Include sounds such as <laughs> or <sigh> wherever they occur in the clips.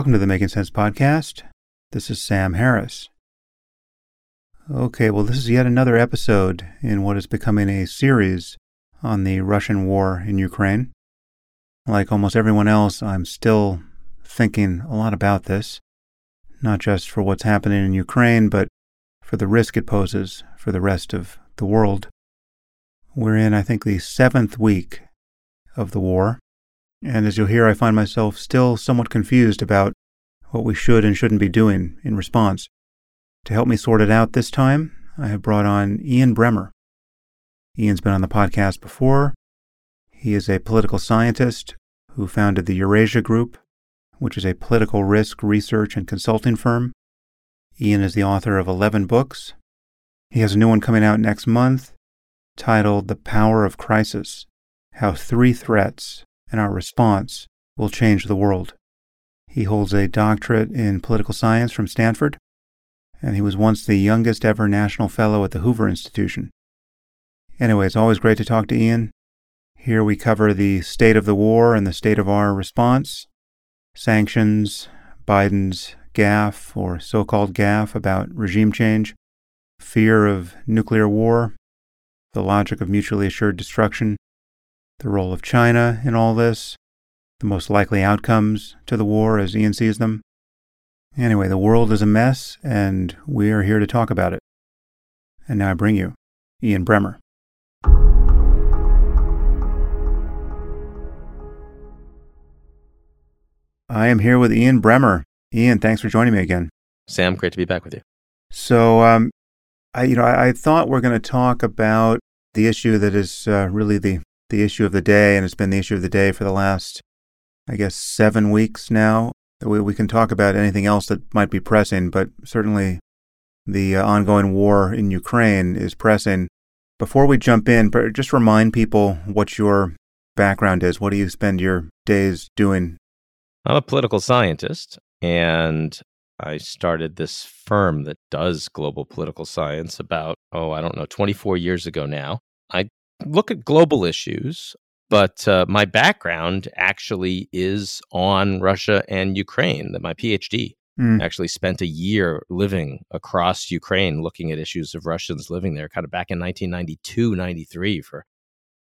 Welcome to the Making Sense Podcast. This is Sam Harris. Okay, well, this is yet another episode in what is becoming a series on the Russian war in Ukraine. Like almost everyone else, I'm still thinking a lot about this, not just for what's happening in Ukraine, but for the risk it poses for the rest of the world. We're in, I think, the seventh week of the war, and as you'll hear, I find myself still somewhat confused about what we should and shouldn't be doing in response. To help me sort it out this time, I have brought on Ian Bremmer. Ian's been on the podcast before. He is a political scientist who founded the Eurasia Group, which is a political risk research and consulting firm. Ian is the author of 11 books. He has a new one coming out next month titled The Power of Crisis How Three Threats and Our Response Will Change the World. He holds a doctorate in political science from Stanford, and he was once the youngest ever national fellow at the Hoover Institution. Anyway, it's always great to talk to Ian. Here we cover the state of the war and the state of our response, sanctions, Biden's gaffe or so called gaffe about regime change, fear of nuclear war, the logic of mutually assured destruction, the role of China in all this, the most likely outcomes to the war as Ian sees them. Anyway, the world is a mess, and we are here to talk about it. And now I bring you Ian Bremmer. I am here with Ian Bremmer. Ian, thanks for joining me again. Sam, great to be back with you. So, um, I, you know, I, I thought we're going to talk about the issue that is uh, really the the issue of the day, and it's been the issue of the day for the last, I guess, seven weeks now. We, we can talk about anything else that might be pressing, but certainly the uh, ongoing war in Ukraine is pressing. Before we jump in, just remind people what your background is. What do you spend your days doing? I'm a political scientist, and I started this firm that does global political science about, oh, I don't know, 24 years ago now. I look at global issues, but uh, my background actually is on Russia and Ukraine. That my PhD mm. actually spent a year living across Ukraine, looking at issues of Russians living there, kind of back in 1992, 93 for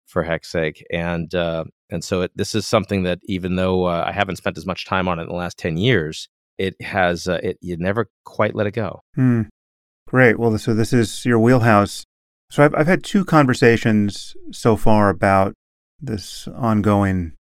for heck's sake. And uh, and so it, this is something that even though uh, I haven't spent as much time on it in the last 10 years, it has uh, it you never quite let it go. Mm. Great. Well, so this is your wheelhouse. So I've, I've had two conversations so far about this ongoing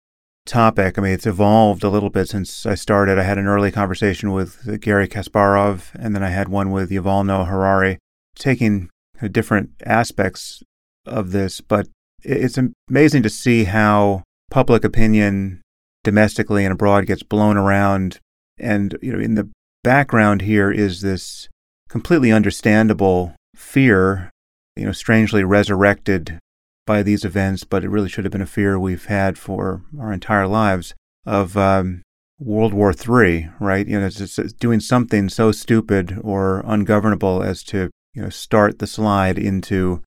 topic. I mean, it's evolved a little bit since I started. I had an early conversation with Garry Kasparov, and then I had one with Yuval Noah Harari, taking different aspects of this. But it's amazing to see how public opinion domestically and abroad gets blown around. And, you know, in the background here is this completely understandable fear you know, strangely resurrected by these events, but it really should have been a fear we've had for our entire lives of um, World War III, right? You know, it's, it's doing something so stupid or ungovernable as to, you know, start the slide into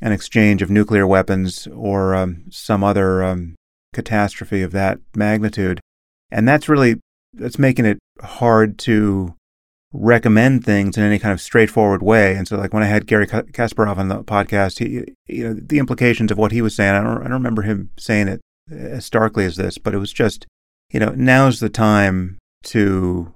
an exchange of nuclear weapons or um, some other um, catastrophe of that magnitude. And that's really that's making it hard to recommend things in any kind of straightforward way. And so, like when I had Garry Kasparov on the podcast, he, you know, the implications of what he was saying, I don't, I don't remember him saying it as starkly as this, but it was just, you know, now's the time to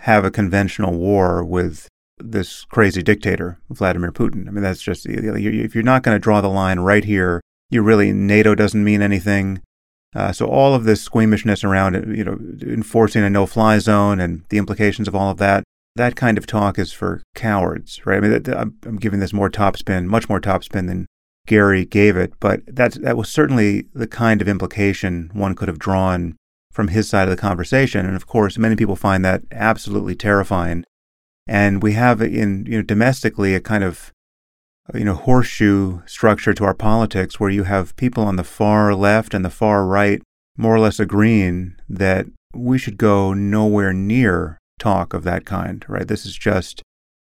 have a conventional war with this crazy dictator, Vladimir Putin. I mean, that's just, if you're not going to draw the line right here, you really, NATO doesn't mean anything. Uh, so all of this squeamishness around, you know, enforcing a no-fly zone and the implications of all of that, that kind of talk is for cowards, right? I mean, I'm, I'm giving this more topspin, much more topspin than Garry gave it, but that that was certainly the kind of implication one could have drawn from his side of the conversation. And of course, many people find that absolutely terrifying. And we have in you know domestically a kind of you know horseshoe structure to our politics where you have people on the far left and the far right more or less agreeing that we should go nowhere near talk of that kind, right? This is just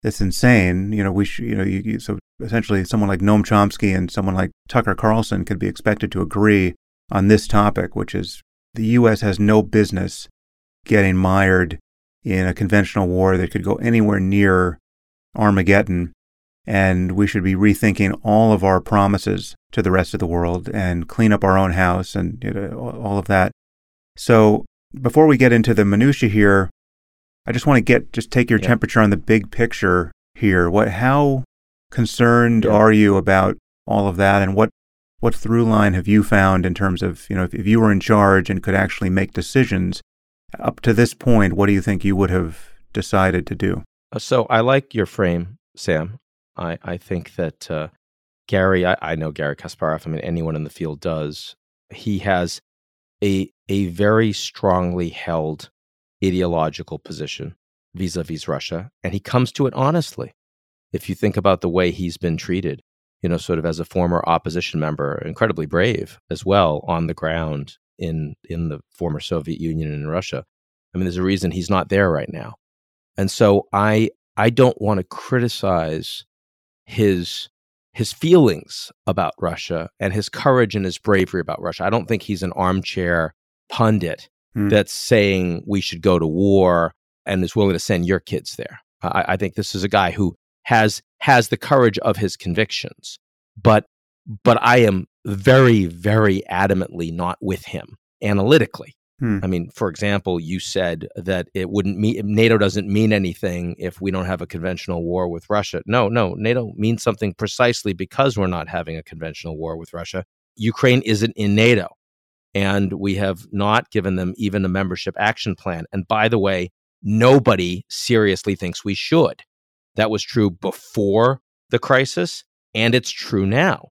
it's insane. You know, we should, you know, you, so essentially someone like Noam Chomsky and someone like Tucker Carlson could be expected to agree on this topic, which is the U.S. has no business getting mired in a conventional war that could go anywhere near Armageddon. And we should be rethinking all of our promises to the rest of the world and clean up our own house and you know, all of that. So before we get into the minutia here, I just want to get just take your yeah. temperature on the big picture here. What how concerned yeah. are you about all of that and what what through line have you found in terms of, you know, if, if you were in charge and could actually make decisions up to this point, what do you think you would have decided to do? Uh, so I like your frame, Sam. I, I think that uh, Garry, I, I know Garry Kasparov. I mean, anyone in the field does. He has a a very strongly held ideological position vis-a-vis Russia, and he comes to it honestly. If you think about the way he's been treated, you know, sort of as a former opposition member, incredibly brave as well on the ground in in the former Soviet Union and in Russia. I mean, there's a reason he's not there right now, and so I I don't want to criticize his his feelings about Russia and his courage and his bravery about Russia. I don't think he's an armchair pundit mm. that's saying we should go to war and is willing to send your kids there. I, I think this is a guy who has has the courage of his convictions, but but I am very very adamantly not with him analytically. Hmm. I mean, for example, you said that it wouldn't mean NATO doesn't mean anything if we don't have a conventional war with Russia. No, no, NATO means something precisely because we're not having a conventional war with Russia. Ukraine isn't in NATO, and we have not given them even a membership action plan. And by the way, nobody seriously thinks we should. That was true before the crisis, and it's true now.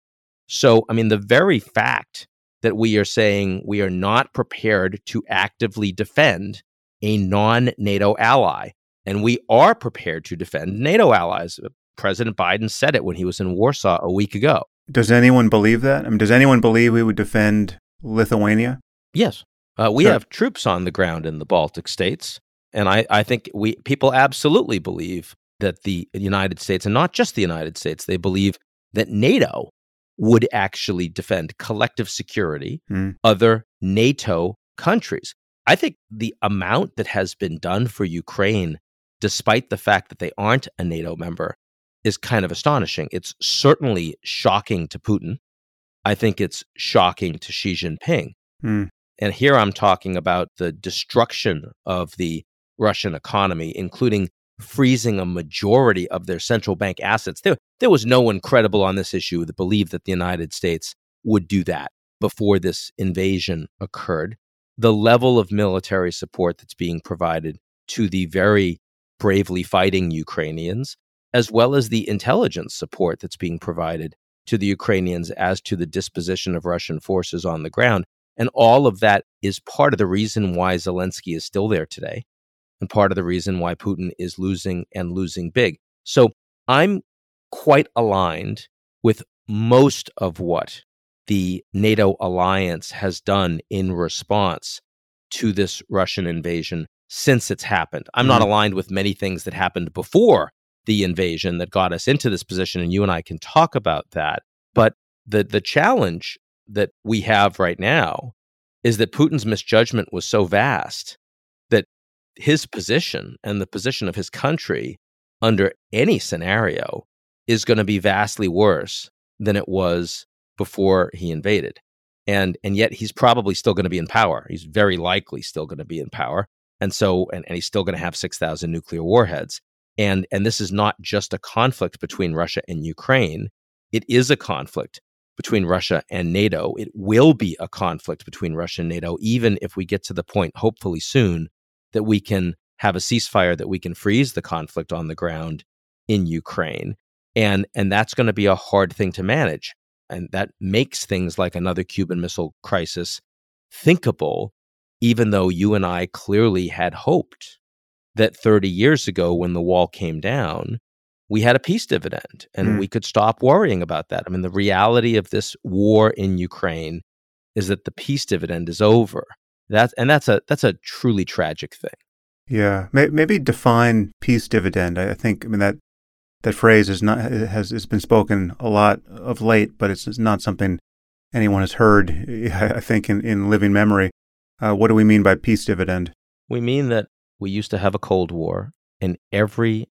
So, I mean, the very fact that we are saying we are not prepared to actively defend a non NATO ally. And we are prepared to defend NATO allies. President Biden said it when he was in Warsaw a week ago. Does anyone believe that? I mean, does anyone believe we would defend Lithuania? Yes. Uh, we sure. have troops on the ground in the Baltic states. And I, I think we people absolutely believe that the United States, and not just the United States, they believe that NATO would actually defend collective security mm. other NATO countries. I think the amount that has been done for Ukraine, despite the fact that they aren't a NATO member, is kind of astonishing. It's certainly shocking to Putin. I think it's shocking to Xi Jinping. Mm. And here I'm talking about the destruction of the Russian economy, including freezing a majority of their central bank assets. There, there was no one credible on this issue that believed that the United States would do that before this invasion occurred. The level of military support that's being provided to the very bravely fighting Ukrainians, as well as the intelligence support that's being provided to the Ukrainians as to the disposition of Russian forces on the ground. And all of that is part of the reason why Zelensky is still there today and part of the reason why Putin is losing and losing big. So I'm quite aligned with most of what the NATO alliance has done in response to this Russian invasion since it's happened. I'm mm-hmm. not aligned with many things that happened before the invasion that got us into this position, and you and I can talk about that. But the the challenge that we have right now is that Putin's misjudgment was so vast that his position and the position of his country under any scenario is going to be vastly worse than it was before he invaded. And and yet he's probably still going to be in power. He's very likely still going to be in power. And so and, and he's still going to have 6,000 nuclear warheads. And and this is not just a conflict between Russia and Ukraine. It is a conflict between Russia and NATO. It will be a conflict between Russia and NATO even if we get to the point hopefully soon that we can have a ceasefire, that we can freeze the conflict on the ground in Ukraine. And, and that's going to be a hard thing to manage. And that makes things like another Cuban Missile Crisis thinkable, even though you and I clearly had hoped that 30 years ago, when the wall came down, we had a peace dividend and mm. we could stop worrying about that. I mean, the reality of this war in Ukraine is that the peace dividend is over. That's and that's a that's a truly tragic thing. Yeah, maybe define peace dividend. I think I mean that that phrase is not has has been spoken a lot of late, but it's not something anyone has heard. <laughs> I think in, in living memory. Uh, what do we mean by peace dividend? We mean that we used to have a Cold War in every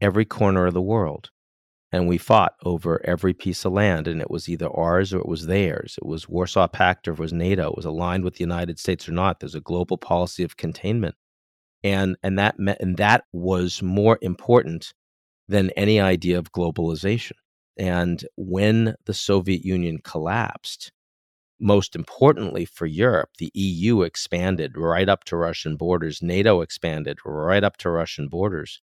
every corner of the world. And we fought over every piece of land, and it was either ours or it was theirs. It was Warsaw Pact or it was NATO. It was aligned with the United States or not. There's a global policy of containment, and and that met, and that was more important than any idea of globalization. And when the Soviet Union collapsed, most importantly for Europe, the EU expanded right up to Russian borders, NATO expanded right up to Russian borders.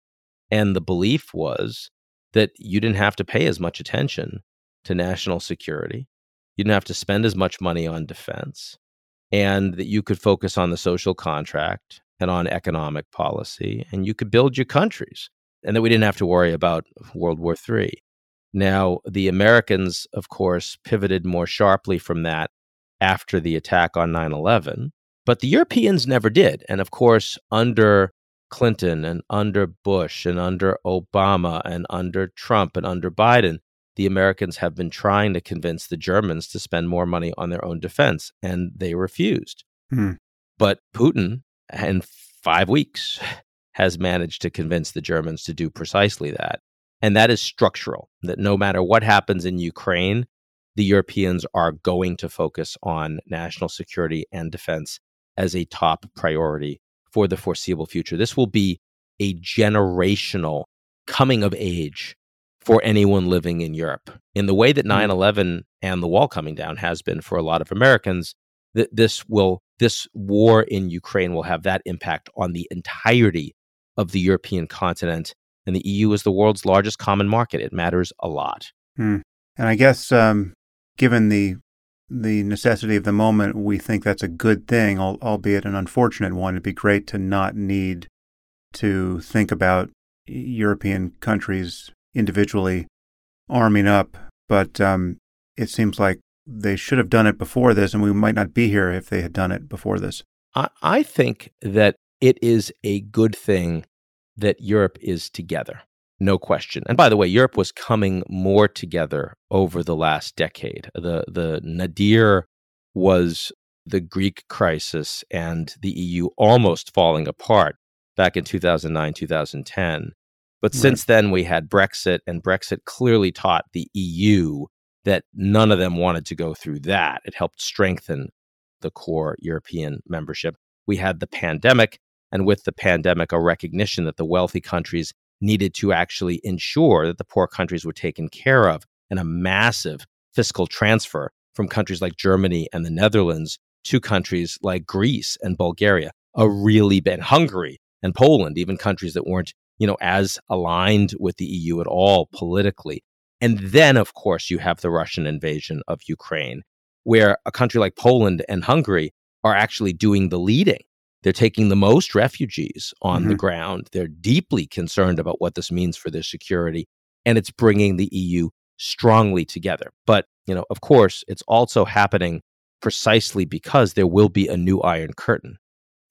And the belief was that you didn't have to pay as much attention to national security. You didn't have to spend as much money on defense, and that you could focus on the social contract and on economic policy, and you could build your countries, and that we didn't have to worry about World War III. Now, the Americans, of course, pivoted more sharply from that after the attack on 9 11, but the Europeans never did. And of course, under Clinton and under Bush and under Obama and under Trump and under Biden, the Americans have been trying to convince the Germans to spend more money on their own defense, and they refused. Hmm. But Putin, in five weeks, has managed to convince the Germans to do precisely that. And that is structural, that no matter what happens in Ukraine, the Europeans are going to focus on national security and defense as a top priority for the foreseeable future. This will be a generational coming of age for anyone living in Europe. In the way that 9 hmm. 11 and the wall coming down has been for a lot of Americans, th- this will this war in Ukraine will have that impact on the entirety of the European continent. And the EU is the world's largest common market. It matters a lot. Hmm. And I guess, um, given the the necessity of the moment, we think that's a good thing, albeit an unfortunate one. It'd be great to not need to think about European countries individually arming up, but um, it seems like they should have done it before this, and we might not be here if they had done it before this. I, I think that it is a good thing that Europe is together no question. And by the way, Europe was coming more together over the last decade. The the nadir was the Greek crisis and the EU almost falling apart back in 2009, 2010. But right. since then, we had Brexit, and Brexit clearly taught the EU that none of them wanted to go through that. It helped strengthen the core European membership. We had the pandemic, and with the pandemic, a recognition that the wealthy countries needed to actually ensure that the poor countries were taken care of and a massive fiscal transfer from countries like Germany and the Netherlands to countries like Greece and Bulgaria, a really bad Hungary and Poland, even countries that weren't, you know, as aligned with the EU at all politically. And then, of course, you have the Russian invasion of Ukraine, where a country like Poland and Hungary are actually doing the leading they're taking the most refugees on mm-hmm. the ground. They're deeply concerned about what this means for their security, and it's bringing the EU strongly together. But, you know, of course, it's also happening precisely because there will be a new Iron Curtain.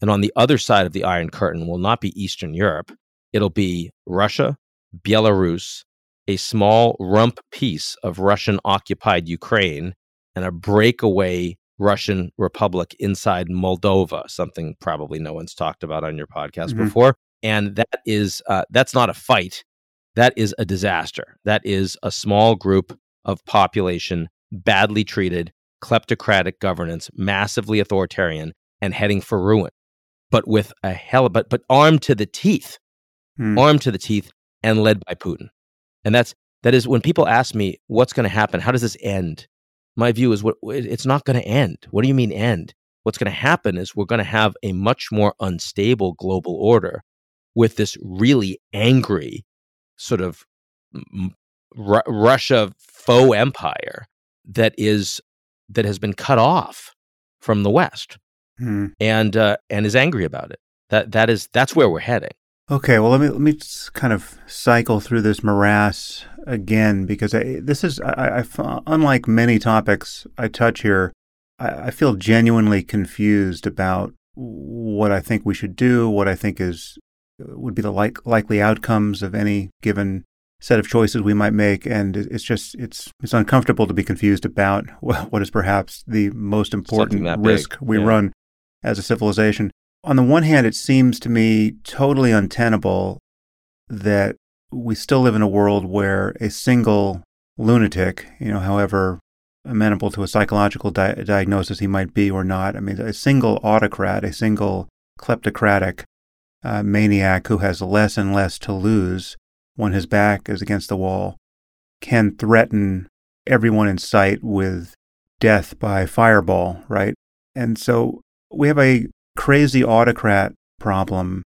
And on the other side of the Iron Curtain will not be Eastern Europe, it'll be Russia, Belarus, a small rump piece of Russian occupied Ukraine, and a breakaway Russian Republic inside Moldova, something probably no one's talked about on your podcast mm-hmm. before. And that is uh, that's not a fight. That is a disaster. That is a small group of population badly treated, kleptocratic governance, massively authoritarian, and heading for ruin. But with a hell, but but armed to the teeth, mm. armed to the teeth, and led by Putin. And that's that is when people ask me what's going to happen. How does this end? My view is what it's not going to end. What do you mean end? What's going to happen is we're going to have a much more unstable global order with this really angry sort of R- Russia faux empire that is that has been cut off from the West hmm. and uh, and is angry about it. That that is that's where we're heading. Okay, well let me let me kind of cycle through this morass again because I, this is I, I, unlike many topics I touch here. I, I feel genuinely confused about what I think we should do, what I think is would be the like, likely outcomes of any given set of choices we might make, and it's just it's it's uncomfortable to be confused about <laughs> what is perhaps the most important risk we yeah. run as a civilization. On the one hand, it seems to me totally untenable that we still live in a world where a single lunatic, you know, however amenable to a psychological di- diagnosis he might be or not, I mean, a single autocrat, a single kleptocratic uh, maniac who has less and less to lose when his back is against the wall can threaten everyone in sight with death by fireball, right? And so we have a crazy autocrat problem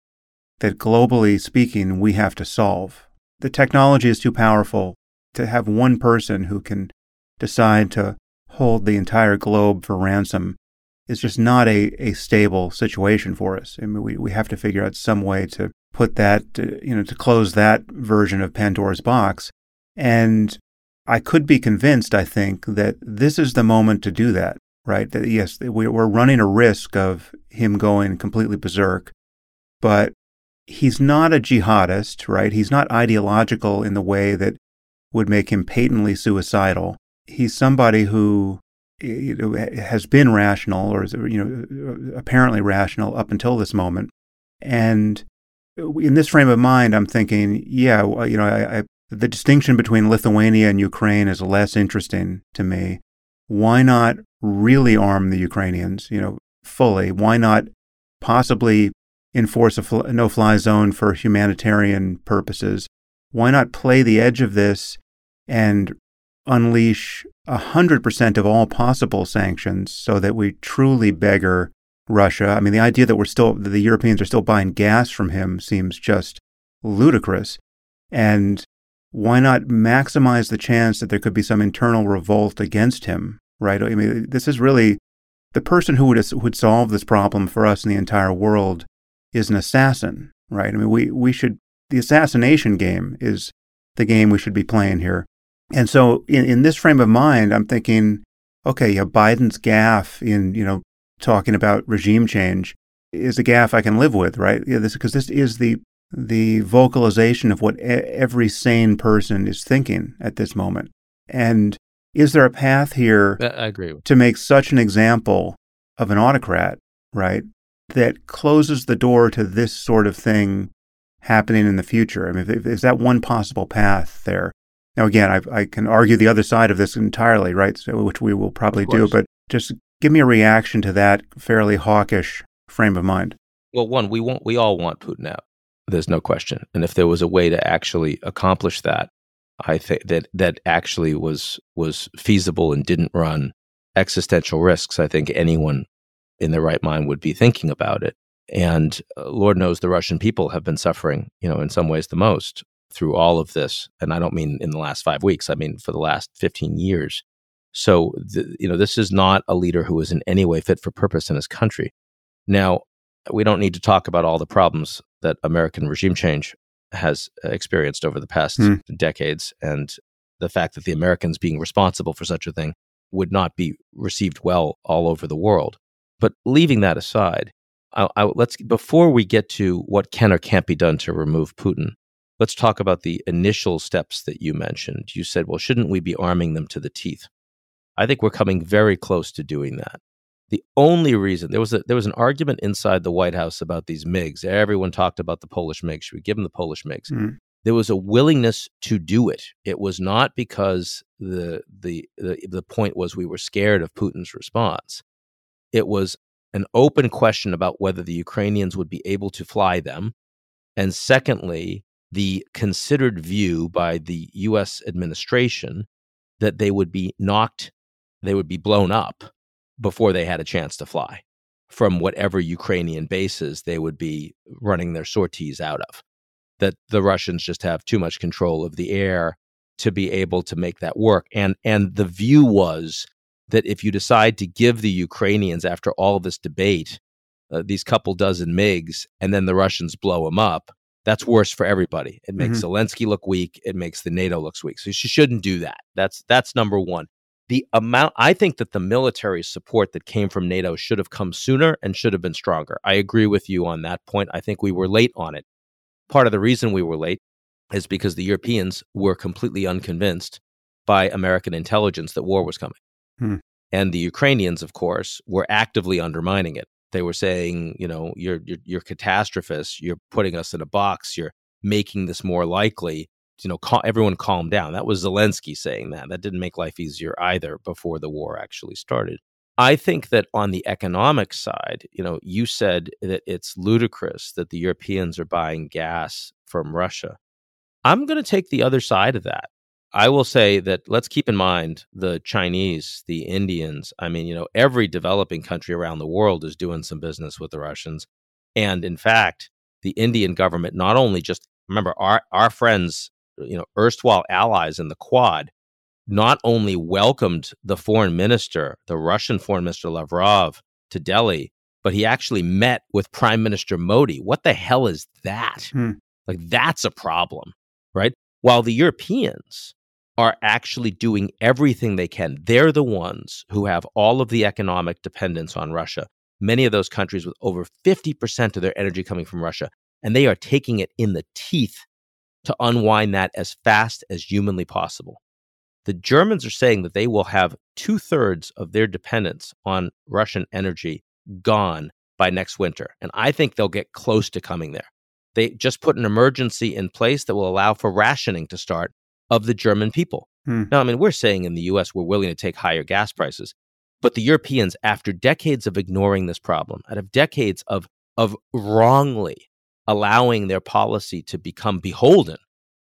that globally speaking we have to solve. The technology is too powerful to have one person who can decide to hold the entire globe for ransom is just not a, a stable situation for us. I mean, we, we have to figure out some way to put that, uh, you know, to close that version of Pandora's box. And I could be convinced, I think, that this is the moment to do that, right? That yes, we're running a risk of him going completely berserk, but he's not a jihadist, right? He's not ideological in the way that would make him patently suicidal. He's somebody who you know, has been rational or is you know uh, apparently rational up until this moment, and uh, in this frame of mind, I'm thinking, yeah, you know, I, I, the distinction between Lithuania and Ukraine is less interesting to me. Why not really arm the Ukrainians, you know, fully? Why not possibly enforce a fl- no-fly zone for humanitarian purposes? Why not play the edge of this and unleash 100% of all possible sanctions so that we truly beggar Russia? I mean, the idea that we're still, that the Europeans are still buying gas from him seems just ludicrous. And why not maximize the chance that there could be some internal revolt against him, right? I mean, this is really the person who would, would solve this problem for us in the entire world is an assassin, right? I mean, we, we should, the assassination game is the game we should be playing here. And so in, in this frame of mind, I'm thinking, okay, yeah, Biden's gaffe in, you know, talking about regime change is a gaffe I can live with, right? Yeah, this because this is the the vocalization of what every sane person is thinking at this moment. And is there a path here I agree to make such an example of an autocrat, right, that closes the door to this sort of thing happening in the future? I mean, is that one possible path there? Now, again, I, I can argue the other side of this entirely, right, so, which we will probably do, but just give me a reaction to that fairly hawkish frame of mind. Well, one, we want we all want Putin out. There's no question. And if there was a way to actually accomplish that, I think that that actually was was feasible and didn't run existential risks. I think anyone in their right mind would be thinking about it. And uh, Lord knows the Russian people have been suffering, you know, in some ways the most through all of this. And I don't mean in the last five weeks. I mean for the last 15 years. So, the, you know, this is not a leader who is in any way fit for purpose in his country. Now, we don't need to talk about all the problems that American regime change has experienced over the past mm. decades and the fact that the Americans being responsible for such a thing would not be received well all over the world. But leaving that aside, I, I, let's before we get to what can or can't be done to remove Putin, let's talk about the initial steps that you mentioned. You said, "Well, shouldn't we be arming them to the teeth?" I think we're coming very close to doing that. The only reason there was a there was an argument inside the White House about these MiGs. Everyone talked about the Polish MiGs. Should we give them the Polish MiGs? Mm-hmm. There was a willingness to do it. It was not because the, the the the point was we were scared of Putin's response. It was an open question about whether the Ukrainians would be able to fly them, and secondly, the considered view by the U.S. administration that they would be knocked, they would be blown up before they had a chance to fly from whatever Ukrainian bases they would be running their sorties out of. That the Russians just have too much control of the air to be able to make that work. And and the view was that if you decide to give the Ukrainians after all this debate uh, these couple dozen MiGs and then the Russians blow them up, that's worse for everybody. It makes mm-hmm. Zelensky look weak. It makes the NATO looks weak. So she shouldn't do that. That's that's number one the amount I think that the military support that came from NATO should have come sooner and should have been stronger. I agree with you on that point. I think we were late on it. Part of the reason we were late is because the Europeans were completely unconvinced by American intelligence that war was coming. Hmm. And the Ukrainians, of course, were actively undermining it. They were saying, you know, you're, you're, you're catastrophists. You're putting us in a box. You're making this more likely. You know, cal- everyone calm down. That was Zelensky saying that. That didn't make life easier either before the war actually started. I think that on the economic side, you know, you said that it's ludicrous that the Europeans are buying gas from Russia. I'm going to take the other side of that. I will say that let's keep in mind the Chinese, the Indians. I mean, you know, every developing country around the world is doing some business with the Russians. And in fact, the Indian government not only just remember our our friends, you know, erstwhile allies in the Quad, not only welcomed the foreign minister, the Russian foreign minister Lavrov, to Delhi, but he actually met with Prime Minister Modi. What the hell is that? Hmm. Like that's a problem, right? While the Europeans are actually doing everything they can. They're the ones who have all of the economic dependence on Russia. Many of those countries with over 50% of their energy coming from Russia, and they are taking it in the teeth to unwind that as fast as humanly possible. The Germans are saying that they will have two thirds of their dependence on Russian energy gone by next winter. And I think they'll get close to coming there. They just put an emergency in place that will allow for rationing to start of the German people. Hmm. Now, I mean, we're saying in the US we're willing to take higher gas prices, but the Europeans, after decades of ignoring this problem, out of decades of, of wrongly allowing their policy to become beholden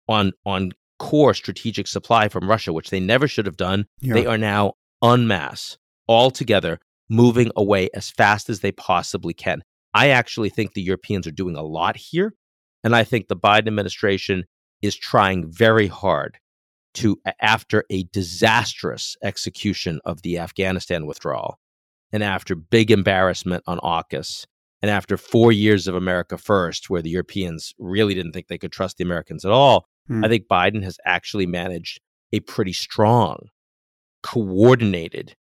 on, on core strategic supply from Russia, which they never should have done, Yeah. they are now en masse, all together, moving away as fast as they possibly can. I actually think the Europeans are doing a lot here. And I think the Biden administration is trying very hard to, after a disastrous execution of the Afghanistan withdrawal, and after big embarrassment on AUKUS, and after four years of America First, where the Europeans really didn't think they could trust the Americans at all, Hmm. I think Biden has actually managed a pretty strong, coordinated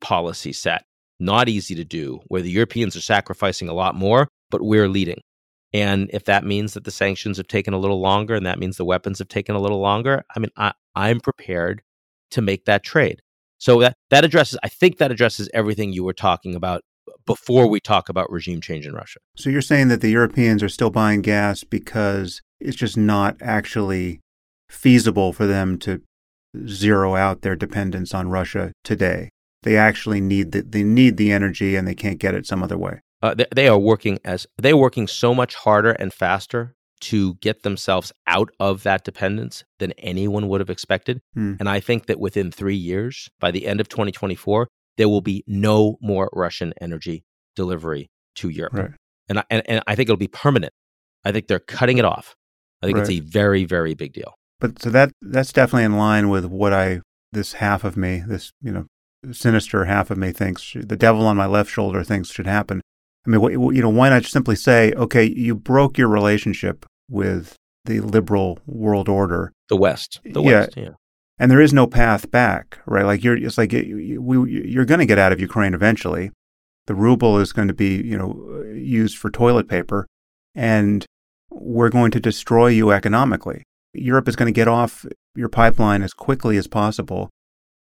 policy set. Not easy to do, where the Europeans are sacrificing a lot more, but we're leading. And if that means that the sanctions have taken a little longer and that means the weapons have taken a little longer, I mean, I, I'm prepared to make that trade. So that, that addresses, I think that addresses everything you were talking about before we talk about regime change in Russia. So you're saying that the Europeans are still buying gas because it's just not actually feasible for them to zero out their dependence on Russia today. They actually need the, they need the energy and they can't get it some other way. Uh, they, they are working as they're working so much harder and faster to get themselves out of that dependence than anyone would have expected. Hmm. And I think that within three years, by the end of 2024, there will be no more Russian energy delivery to Europe. Right. And, I, and, and I think it'll be permanent. I think they're cutting it off. I think it's a very, very big deal. But so that that's definitely in line with what I this half of me, this you know sinister half of me thinks the devil on my left shoulder thinks should happen. I mean, what, you know, why not simply say, okay, you broke your relationship with the liberal world order, The West. The Yeah. West. Yeah. And there is no path back, right? Like you're, it's like you're going to get out of Ukraine eventually. The ruble is going to be, you know, uh, used for toilet paper, and we're going to destroy you economically. Europe is going to get off your pipeline as quickly as possible,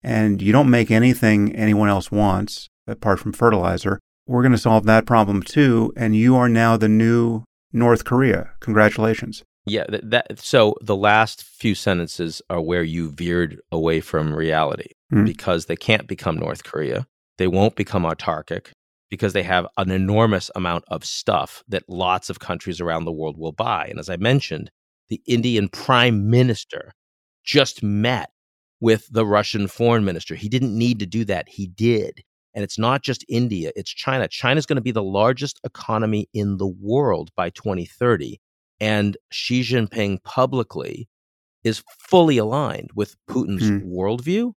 and you don't make anything anyone else wants apart from fertilizer. We're going to solve that problem too, and you are now the new North Korea. Congratulations. Yeah, that, that so the last few sentences are where you veered away from reality Hmm. because they can't become North Korea. They won't become autarkic because they have an enormous amount of stuff that lots of countries around the world will buy. And as I mentioned, the Indian prime minister just met with the Russian foreign minister. He didn't need to do that. He did. And it's not just India, it's China. China's going to be the largest economy in the world by 2030 and Xi Jinping publicly is fully aligned with Putin's Hmm. worldview.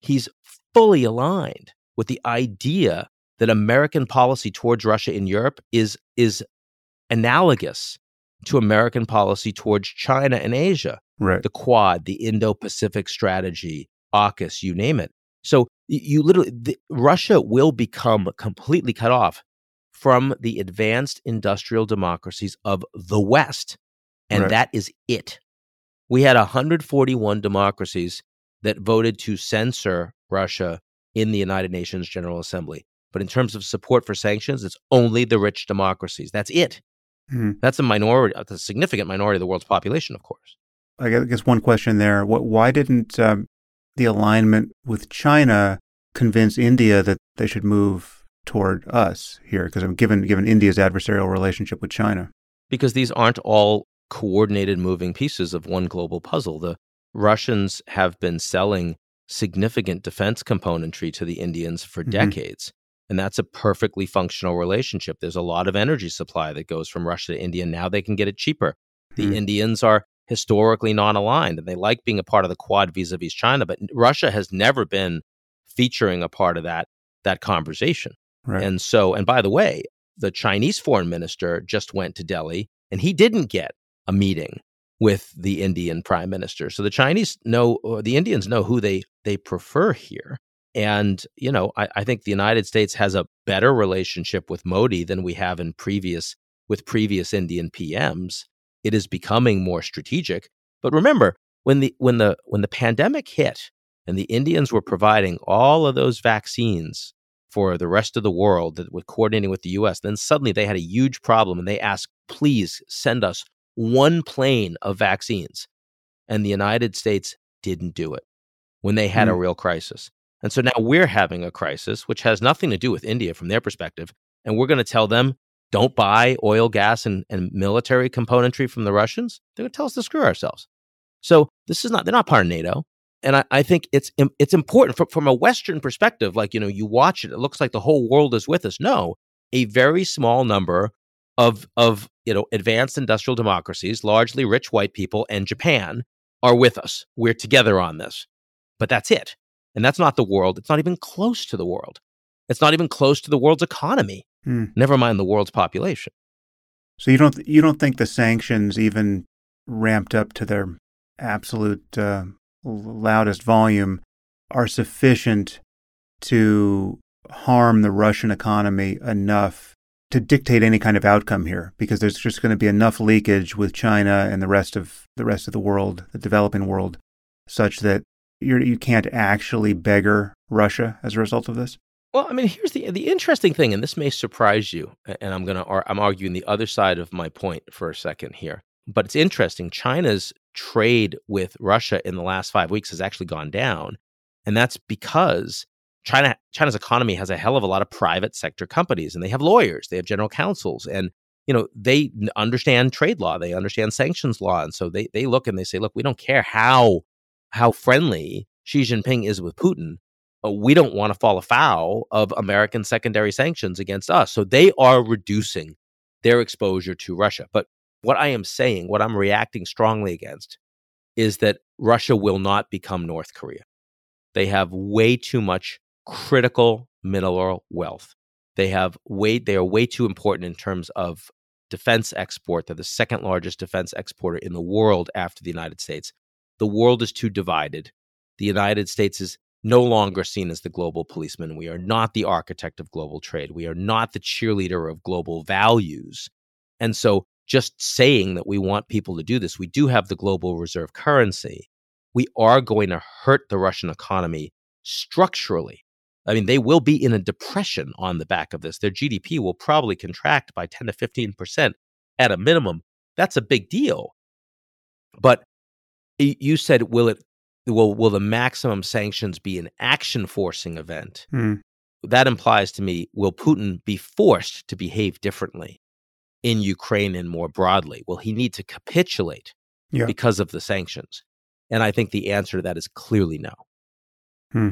He's fully aligned with the idea that American policy towards Russia in Europe is, is analogous to American policy towards China and Asia Right. the Quad, the Indo Pacific strategy, AUKUS, you name it. So you literally, the, Russia will become completely cut off from the advanced industrial democracies of the West. And Right. that is it. We had 141 democracies that voted to censor Russia in the United Nations General Assembly. But in terms of support for sanctions, it's only the rich democracies. That's it. Mhm. That's a minority, a significant minority of the world's population, of course. I I guess one question there: what, Why didn't um, the alignment with China convince India that they should move toward us here? Because I'm given given India's adversarial relationship with China. because these aren't all coordinated moving pieces of one global puzzle. The Russians have been selling significant defense componentry to the Indians for Mhm. decades. And that's a perfectly functional relationship. There's a lot of energy supply that goes from Russia to India. Now they can get it cheaper. The Hmm. Indians are historically non aligned and they like being a part of the quad vis a vis China, but Russia has never been featuring a part of that, that conversation. Right. And so, and by the way, the Chinese foreign minister just went to Delhi and he didn't get a meeting with the Indian prime minister. So the Chinese know, or the Indians know who they they prefer here. And you know, I, I think the United States has a better relationship with Modi than we have in previous with previous Indian PMs. It is becoming more strategic. But remember, when the when the when the pandemic hit and the Indians were providing all of those vaccines for the rest of the world that were coordinating with the US, then suddenly they had a huge problem and they asked, please send us one plane of vaccines. And the United States didn't do it when they had a Hmm. real crisis. And so now we're having a crisis, which has nothing to do with India from their perspective. And we're going to tell them, don't buy oil, gas, and, and military componentry from the Russians. They're going to tell us to screw ourselves. So this is not, they're not part of NATO. And I, I think it's it's important from, from a Western perspective. Like, you know, you watch it, it looks like the whole world is with us. No, a very small number of, of you know, advanced industrial democracies, largely rich white people, and Japan are with us. We're together on this. But that's it. And that's not the world. It's not even close to the world. It's not even close to the world's economy, Hmm. never mind the world's population. So you don't you don't think the sanctions even ramped up to their absolute uh, loudest volume are sufficient to harm the Russian economy enough to dictate any kind of outcome here because there's just going to be enough leakage with China and the rest of the rest of the world, the developing world, such that you're, you can't actually beggar Russia as a result of this. Well, I mean, here's the the interesting thing, and this may surprise you, and I'm gonna I'm arguing the other side of my point for a second here. But it's interesting. China's trade with Russia in the last five weeks has actually gone down, and that's because China China's economy has a hell of a lot of private sector companies, and they have lawyers, they have general counsels, and you know they understand trade law, they understand sanctions law, and so they they look and they say, look, we don't care how how friendly Xi Jinping is with Putin uh, we don't want to fall afoul of American secondary sanctions against us. So they are reducing their exposure to Russia. But what I am saying, what I'm reacting strongly against, is that Russia will not become North Korea. They have way too much critical mineral wealth. They have way they are way too important in terms of defense export. They're the second largest defense exporter in the world after the United States. The world is too divided. The United States is no longer seen as the global policeman. We are not the architect of global trade. We are not the cheerleader of global values. And so, just saying that we want people to do this, we do have the global reserve currency. We are going to hurt the Russian economy structurally. I mean, they will be in a depression on the back of this. Their GDP will probably contract by 10 to 15% at a minimum. That's a big deal. But you said, will it will will the maximum sanctions be an action forcing event? Hmm. That implies to me, will Putin be forced to behave differently in Ukraine and more broadly? Will he need to capitulate Yeah. because of the sanctions? And I think the answer to that is clearly no. Hmm.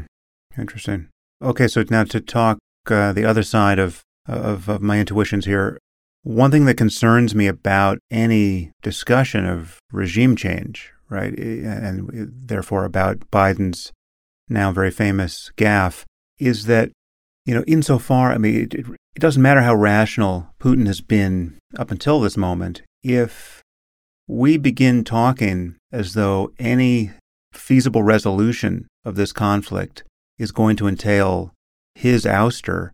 Interesting. Okay, so now to talk uh, the other side of, of of my intuitions here. One thing that concerns me about any discussion of regime change, right, eh, and eh, therefore about Biden's now very famous gaffe, is that you know, insofar, I mean, it, it, it doesn't matter how rational Putin has been up until this moment. If we begin talking as though any feasible resolution of this conflict is going to entail his ouster,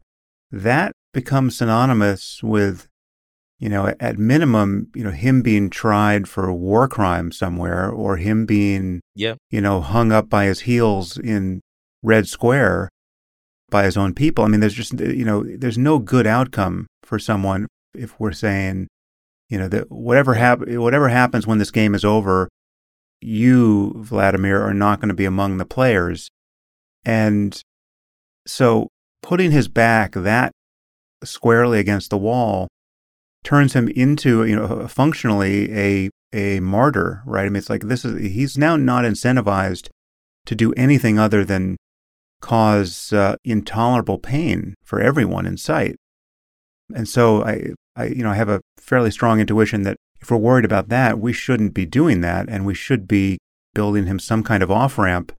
that becomes synonymous with, you know, at minimum, you know, him being tried for a war crime somewhere or him being, Yeah. you know, hung up by his heels in Red Square. By his own people. I mean, there's just, you know, there's no good outcome for someone if we're saying, you know, that whatever hap- whatever happens when this game is over, you, Vladimir, are not going to be among the players. And so putting his back that squarely against the wall turns him into, you know, functionally a a martyr, right? I mean, it's like this is he's now not incentivized to do anything other than cause uh, intolerable pain for everyone in sight. And so I, I, you know, I have a fairly strong intuition that if we're worried about that, we shouldn't be doing that, and we should be building him some kind of off ramp.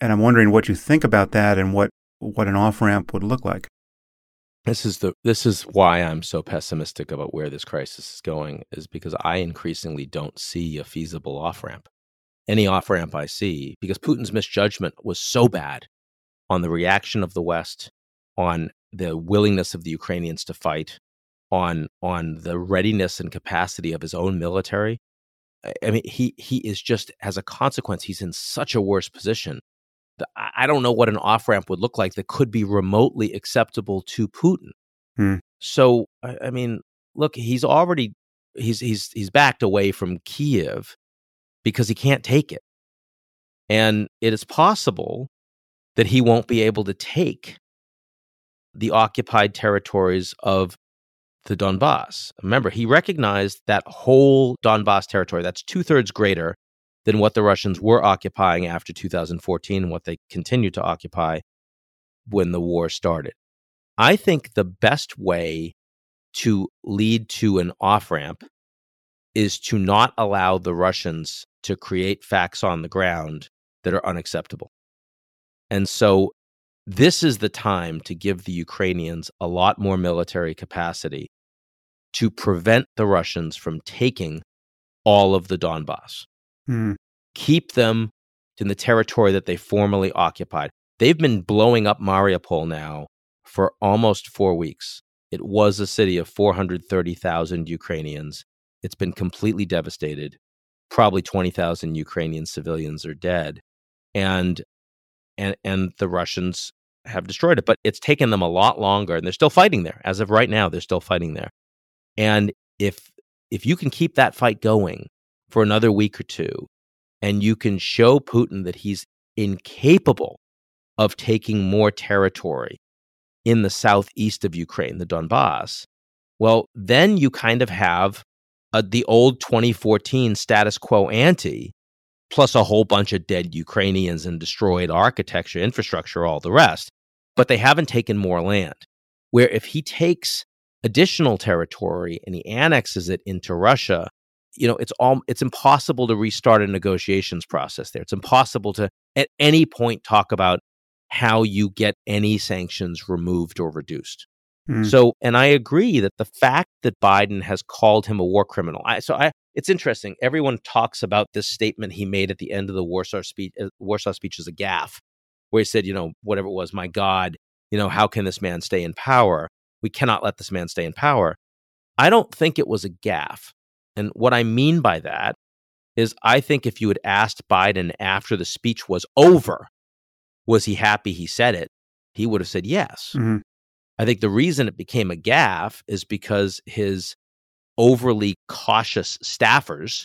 And I'm wondering what you think about that and what what an off ramp would look like. This is the this is why I'm so pessimistic about where this crisis is going is because I increasingly don't see a feasible off ramp. Any off ramp I see because Putin's misjudgment was so bad on the reaction of the West, on the willingness of the Ukrainians to fight, on on the readiness and capacity of his own military. I mean, he he is just as a consequence, he's in such a worse position I don't know what an off ramp would look like that could be remotely acceptable to Putin. Hmm. So, I mean, look, he's already he's he's he's backed away from Kiev because he can't take it, and it is possible that he won't be able to take the occupied territories of the Donbass. Remember, he recognized that whole Donbass territory, that's two thirds greater than what the Russians were occupying after 2014 and what they continued to occupy when the war started. I think the best way to lead to an off ramp is to not allow the Russians to create facts on the ground that are unacceptable. And so this is the time to give the Ukrainians a lot more military capacity to prevent the Russians from taking all of the Donbass. Mm. Keep them in the territory that they formerly occupied. They've been blowing up Mariupol now for almost four weeks. It was a city of 430,000 Ukrainians. It's been completely devastated. Probably 20,000 Ukrainian civilians are dead. And and and the Russians have destroyed it, but it's taken them a lot longer and they're still fighting there. As of right now, they're still fighting there. And if if you can keep that fight going for another week or two, and you can show Putin that he's incapable of taking more territory in the southeast of Ukraine, the Donbass, well, then you kind of have a, the old 2014 status quo ante, plus a whole bunch of dead Ukrainians and destroyed architecture, infrastructure, all the rest. But they haven't taken more land. Where if he takes additional territory and he annexes it into Russia, you know it's all it's impossible to restart a negotiations process there it's impossible to at any point talk about how you get any sanctions removed or reduced mm. so and i agree that the fact that biden has called him a war criminal I, so i it's interesting everyone talks about this statement he made at the end of the warsaw speech uh, warsaw speech as a gaffe where he said you know whatever it was my god you know how can this man stay in power we cannot let this man stay in power i don't think it was a gaffe and what I mean by that is I think if you had asked Biden after the speech was over, was he happy he said it? He would have said yes. Mm-hmm. I think the reason it became a gaffe is because his overly cautious staffers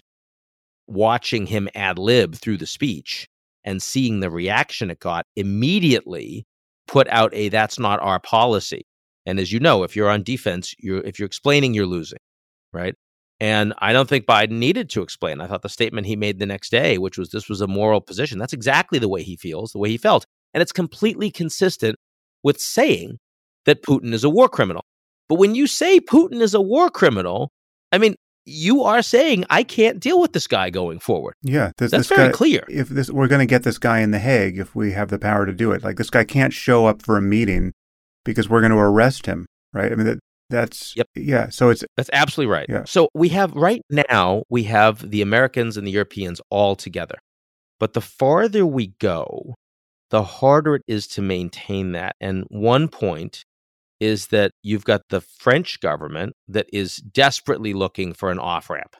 watching him ad lib through the speech and seeing the reaction it got immediately put out a that's not our policy. And as you know, if you're on defense, you're if you're explaining, you're losing, right? And I don't think Biden needed to explain. I thought the statement he made the next day, which was this was a moral position, that's exactly the way he feels, the way he felt. And it's completely consistent with saying that Putin is a war criminal. But when you say Putin is a war criminal, I mean, you are saying I can't deal with this guy going forward. Yeah, this, that's this very guy, clear. If this, we're going to get this guy in the Hague, if we have the power to do it, like this guy can't show up for a meeting because we're going to arrest him, right? I mean, that, that's yep. yeah. So it's that's absolutely right. Yeah. So we have right now we have the Americans and the Europeans all together, but the farther we go, the harder it is to maintain that. And one point is that you've got the French government that is desperately looking for an off ramp.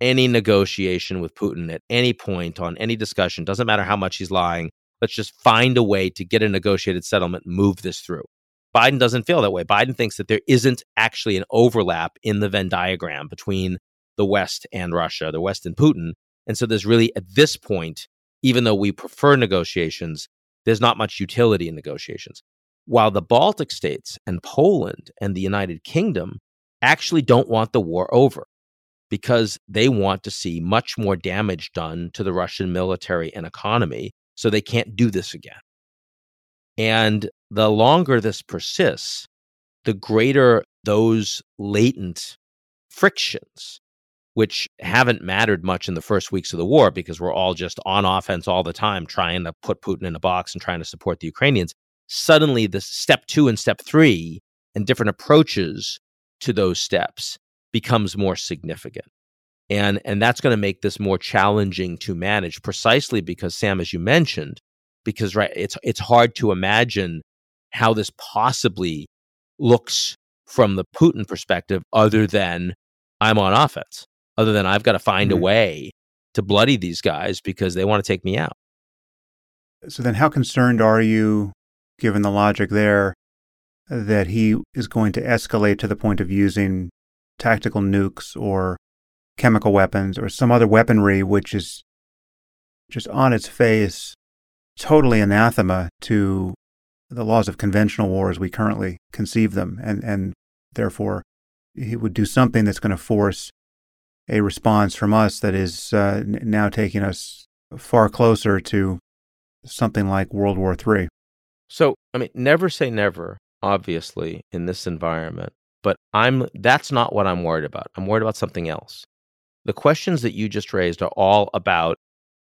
Any negotiation with Putin at any point on any discussion doesn't matter how much he's lying Let's just find a way to get a negotiated settlement move this through. Biden doesn't feel that way. Biden thinks that there isn't actually an overlap in the Venn diagram between the West and Russia, the West and Putin. And so there's really, at this point, even though we prefer negotiations, there's not much utility in negotiations. While the Baltic states and Poland and the United Kingdom actually don't want the war over because they want to see much more damage done to the Russian military and economy so they can't do this again. And the longer this persists, the greater those latent frictions, which haven't mattered much in the first weeks of the war because we're all just on offense all the time, trying to put Putin in a box and trying to support the Ukrainians. Suddenly, the step two and step three and different approaches to those steps becomes more significant. And, and that's going to make this more challenging to manage precisely because Sam, as you mentioned, because right, it's, it's hard to imagine how this possibly looks from the Putin perspective other than I'm on offense, other than I've got to find mm-hmm. a way to bloody these guys because they want to take me out. So then how concerned are you given the logic there that he is going to escalate to the point of using tactical nukes or chemical weapons or some other weaponry which is just on its face totally anathema to the laws of conventional war as we currently conceive them and and therefore he would do something that's going to force a response from us that is uh, now taking us far closer to something like World War III. So, I mean, never say never, obviously, in this environment, but I'm that's not what I'm worried about. I'm worried about something else. The questions that you just raised are all about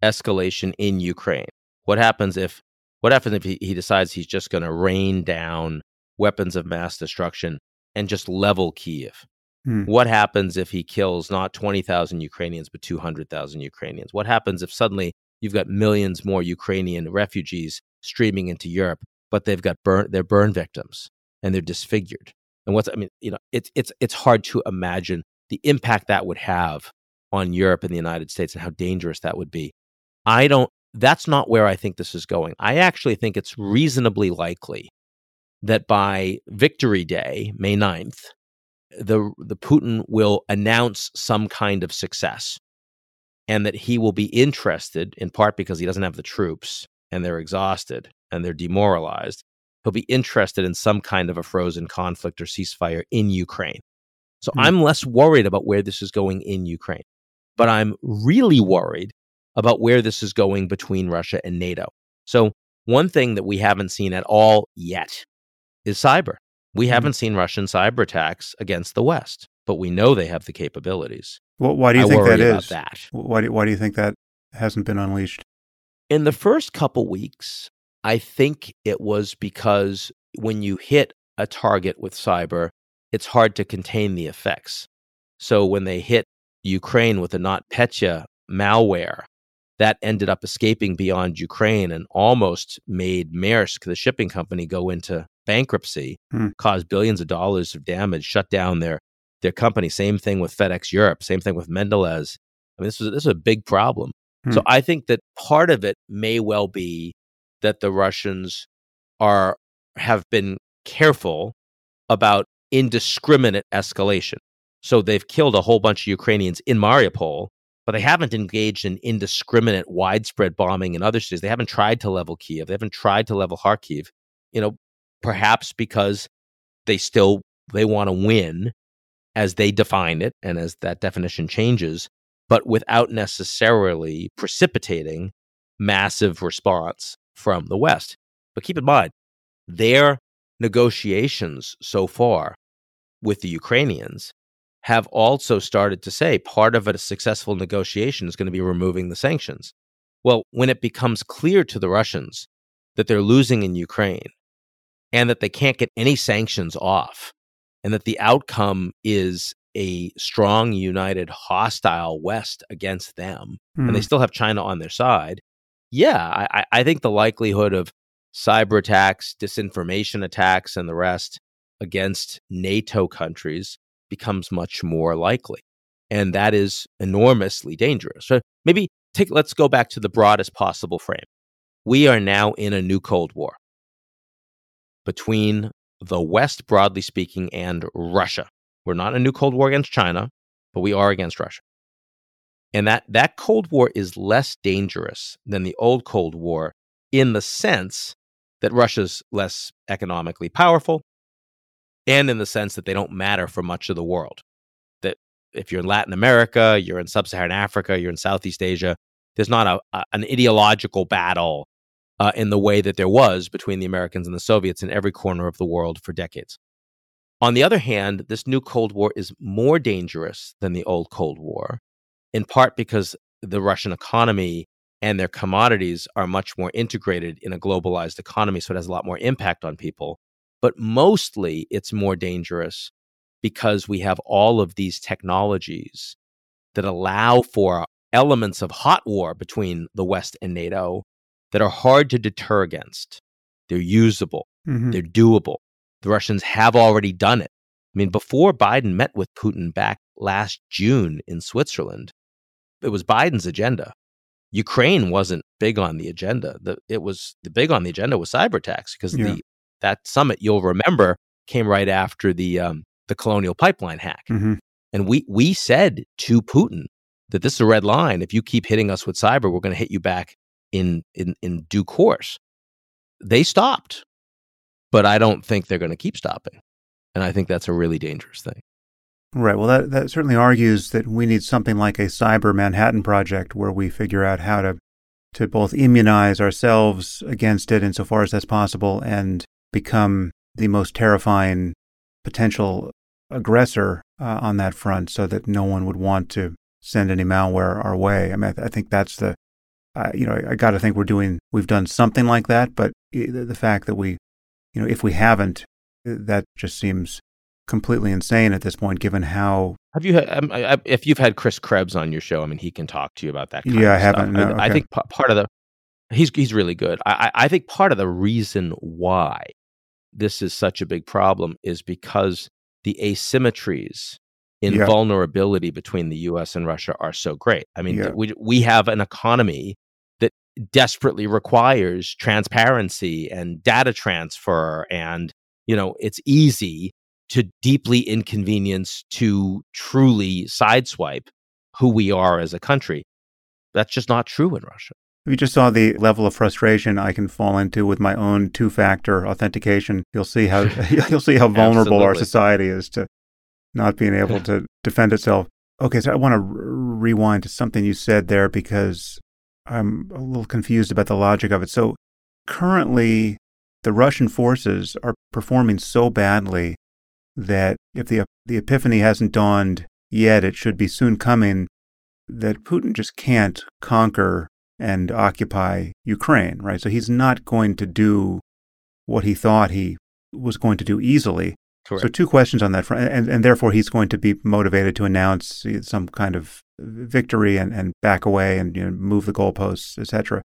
escalation in Ukraine. What happens if what happens if he, he decides he's just going to rain down weapons of mass destruction and just level Kiev? Hmm. What happens if he kills not 20,000 Ukrainians, but 200,000 Ukrainians? What happens if suddenly you've got millions more Ukrainian refugees streaming into Europe, but they've got burn, they're burn victims and they're disfigured? And what's, I mean, you know, it's, it's, it's hard to imagine the impact that would have on Europe and the United States and how dangerous that would be. I don't, that's not where I think this is going. I actually think it's reasonably likely that by Victory Day, May 9th, the, the Putin will announce some kind of success and that he will be interested, in part because he doesn't have the troops and they're exhausted and they're demoralized. He'll be interested in some kind of a frozen conflict or ceasefire in Ukraine. So mm-hmm. I'm less worried about where this is going in Ukraine, but I'm really worried about where this is going between Russia and NATO. So, one thing that we haven't seen at all yet is cyber. We mm-hmm. haven't seen Russian cyber attacks against the West, but we know they have the capabilities. Well, why do you I think that is? That. Why, do, why do you think that hasn't been unleashed? In the first couple weeks, I think it was because when you hit a target with cyber, it's hard to contain the effects. So when they hit Ukraine with the NotPetya malware, that ended up escaping beyond Ukraine and almost made Maersk, the shipping company, go into bankruptcy, hmm. caused billions of dollars of damage, shut down their their company. Same thing with FedEx Europe. Same thing with Mondelez. I mean, this was this was a big problem. Hmm. So I think that part of it may well be that the Russians are have been careful about indiscriminate escalation. So they've killed a whole bunch of Ukrainians in Mariupol, but they haven't engaged in indiscriminate, widespread bombing in other cities. They haven't tried to level Kiev. They haven't tried to level Kharkiv. You know, perhaps because they still they want to win as they define it and as that definition changes, but without necessarily precipitating massive response from the West. But keep in mind, their negotiations so far with the Ukrainians have also started to say part of a successful negotiation is going to be removing the sanctions. Well, when it becomes clear to the Russians that they're losing in Ukraine and that they can't get any sanctions off, and that the outcome is a strong, united, hostile West against them, mm. and they hmm. still have China on their side, yeah, I, I think the likelihood of cyber attacks, disinformation attacks, and the rest against NATO countries becomes much more likely. And that is enormously dangerous. So maybe take let's go back to the broadest possible frame. we are now in a new Cold War between the West, broadly speaking, and Russia. We're not in a new Cold War against China, but we are against Russia. And that, that Cold War is less dangerous than the old Cold War in the sense that Russia's less economically powerful and in the sense that they don't matter for much of the world. That if you're in Latin America, you're in sub Saharan Africa, you're in Southeast Asia, there's not a, a an ideological battle uh, in the way that there was between the Americans and the Soviets in every corner of the world for decades. On the other hand, this new Cold War is more dangerous than the old Cold War, in part because the Russian economy and their commodities are much more integrated in a globalized economy, so it has a lot more impact on people. But mostly it's more dangerous because we have all of these technologies that allow for elements of hot war between the West and NATO that are hard to deter against. They're usable, mm-hmm. they're doable. The Russians have already done it. I mean, before Biden met with Putin back last June in Switzerland, it was Biden's agenda. Ukraine wasn't big on the agenda. The, it was the big on the agenda was cyber attacks because yeah. the that summit you'll remember came right after the um, the Colonial Pipeline hack, mm-hmm. and we we said to Putin that this is a red line. If you keep hitting us with cyber, we're going to hit you back in in in due course. They stopped, but I don't think they're going to keep stopping, and I think that's a really dangerous thing. Right. Well, that that certainly argues that we need something like a cyber Manhattan project where we figure out how to to both immunize ourselves against it insofar as that's possible and become the most terrifying potential aggressor uh, on that front so that no one would want to send any malware our way. I mean, I, th- I think that's the, uh, you know, I, I got to think we're doing, we've done something like that, but the fact that we, you know, if we haven't, that just seems completely insane at this point, given how. Have you had, um, I, if you've had Chris Krebs on your show, I mean, he can talk to you about that. yeah, I haven't. No, I, okay. I, think p- part of the, he's, he's really good. I, I think part of the reason why this is such a big problem is because the asymmetries in yeah. vulnerability between the US and Russia are so great. I mean, yeah. we, we have an economy that desperately requires transparency and data transfer and you know it's easy to deeply inconvenience to truly sideswipe who we are as a country that's just not true in russia if you just saw the level of frustration I can fall into with my own two-factor authentication, you'll see how <laughs> <laughs> you'll see how vulnerable our society is to not being <laughs> able to defend itself. Okay, so I want to rewind to something you said there because I'm a little confused about the logic of it. So currently, the Russian forces are performing so badly that if the the epiphany hasn't dawned yet, it should be soon coming. That Putin just can't conquer and occupy Ukraine, right? So he's not going to do what he thought he was going to do easily. Correct. So two questions on that front, and, and therefore he's going to be motivated to announce some kind of victory and, and back away and you know, move the goalposts, etc.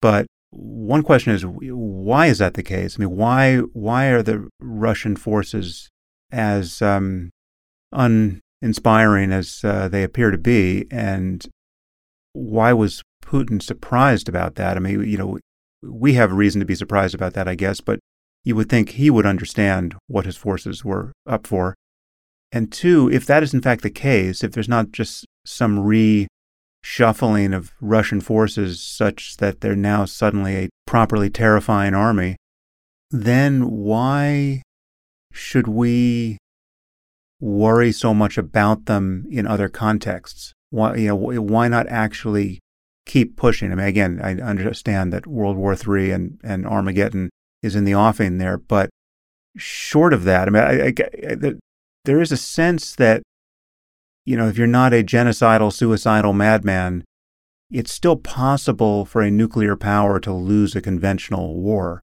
But one question is, why is that the case? I mean, why why are the Russian forces as um, uninspiring as uh, they appear to be, and why was Putin surprised about that? I mean, you know, we have a reason to be surprised about that, I guess, but you would think he would understand what his forces were up for. And two, if that is in fact the case, if there's not just some reshuffling of Russian forces such that they're now suddenly a properly terrifying army, then why should we worry so much about them in other contexts? Why, you know, why not actually keep pushing. I mean, again, I understand that World War III and, and Armageddon is in the offing there, but short of that, I mean, I, I, I, there is a sense that, you know, if you're not a genocidal, suicidal madman, it's still possible for a nuclear power to lose a conventional war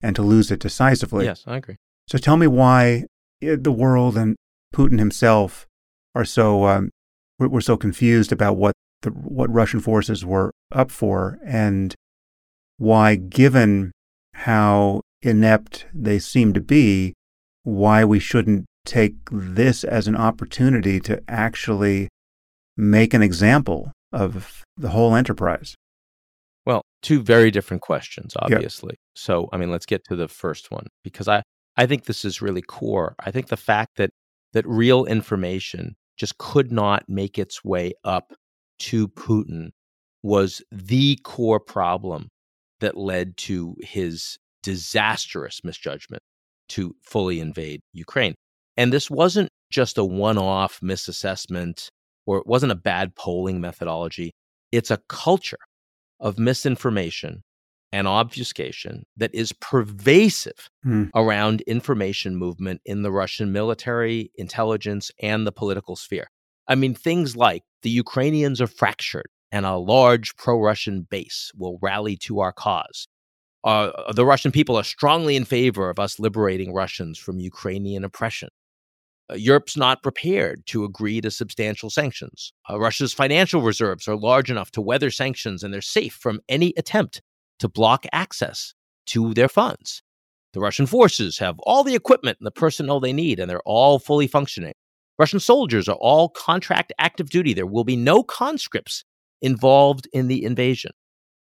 and to lose it decisively. Yes, I agree. So tell me why eh, the world and Putin himself are so um, we're so confused about what the, what Russian forces were up for and why, given how inept they seem to be, why we shouldn't take this as an opportunity to actually make an example of the whole enterprise. Well, two very different questions, obviously. Yep. So, I mean, let's get to the first one because I, I think this is really core. I think the fact that that real information just could not make its way up to Putin was the core problem that led to his disastrous misjudgment to fully invade Ukraine. And this wasn't just a one off misassessment or it wasn't a bad polling methodology. It's a culture of misinformation and obfuscation that is pervasive mm. around information movement in the Russian military, intelligence, and the political sphere. I mean, things like the Ukrainians are fractured and a large pro Russian base will rally to our cause. Uh, the Russian people are strongly in favor of us liberating Russians from Ukrainian oppression. Uh, Europe's not prepared to agree to substantial sanctions. Uh, Russia's financial reserves are large enough to weather sanctions and they're safe from any attempt to block access to their funds. The Russian forces have all the equipment and the personnel they need, and they're all fully functioning. Russian soldiers are all contract active duty. There will be no conscripts involved in the invasion.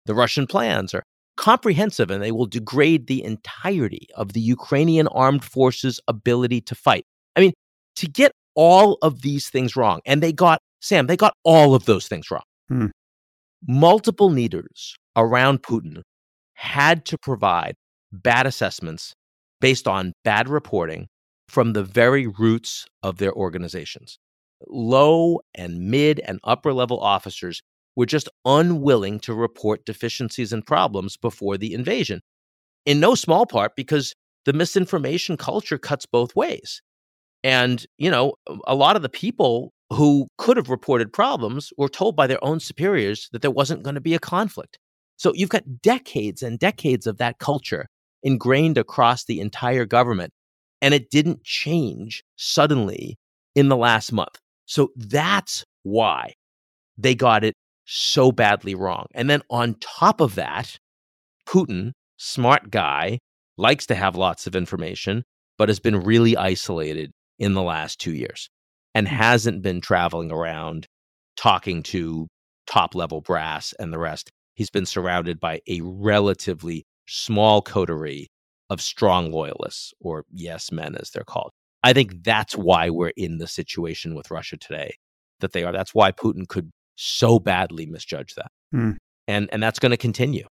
The Russian plans are comprehensive and they will degrade the entirety of the Ukrainian armed forces' ability to fight. I mean, to get all of these things wrong, and they got, Sam, they got all of those things wrong. Hmm. Multiple leaders around Putin had to provide bad assessments based on bad reporting from the very roots of their organizations. Low and mid and upper level officers were just unwilling to report deficiencies and problems before the invasion, in no small part because the misinformation culture cuts both ways. And, you know, a lot of the people who could have reported problems were told by their own superiors that there wasn't going to be a conflict. So you've got decades and decades of that culture ingrained across the entire government. And it didn't change suddenly in the last month. So that's why they got it so badly wrong. And then on top of that, Putin, smart guy, likes to have lots of information, but has been really isolated in the last two years and hasn't been traveling around talking to top level brass and the rest. He's been surrounded by a relatively small coterie of strong loyalists, or yes men as they're called. I think that's why we're in the situation with Russia today that they are. That's why Putin could so badly misjudge that. Mm. And and that's going to continue.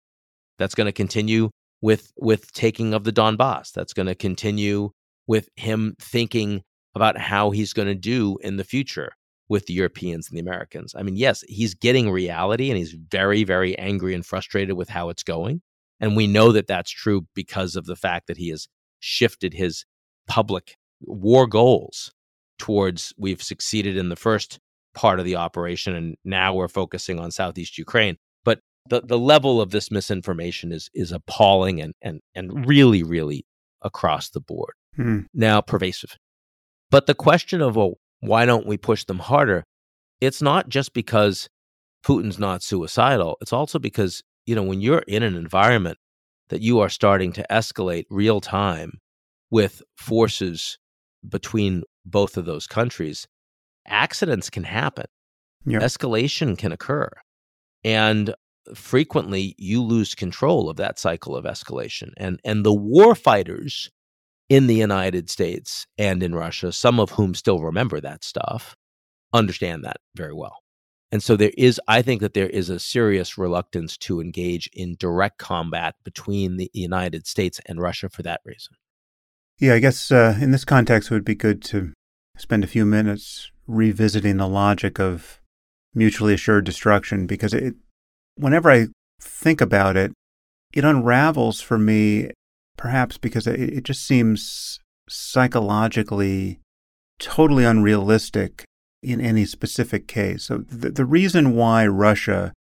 That's going to continue with with taking of the Donbass. That's going to continue with him thinking about how he's going to do in the future with the Europeans and the Americans. I mean, yes, he's getting reality and he's very very angry and frustrated with how it's going. And we know that that's true because of the fact that he has shifted his public war goals towards we've succeeded in the first part of the operation and now we're focusing on southeast Ukraine. But the, the level of this misinformation is is appalling and and and really, really across the board. Hmm. Now pervasive. But the question of well, why don't we push them harder? It's not just because Putin's not suicidal. It's also because you know, when you're in an environment that you are starting to escalate real time with forces between both of those countries, accidents can happen. Escalation can occur. And frequently you lose control of that cycle of escalation. And and the war fighters in the United States and in Russia, some of whom still remember that stuff, understand that very well. And so there is, I think that there is a serious reluctance to engage in direct combat between the United States and Russia for that reason. Yeah, I guess uh, in this context, it would be good to spend a few minutes revisiting the logic of mutually assured destruction because it, whenever I think about it, it unravels for me, perhaps because it, it just seems psychologically totally unrealistic in any specific case. So the, the reason why Russia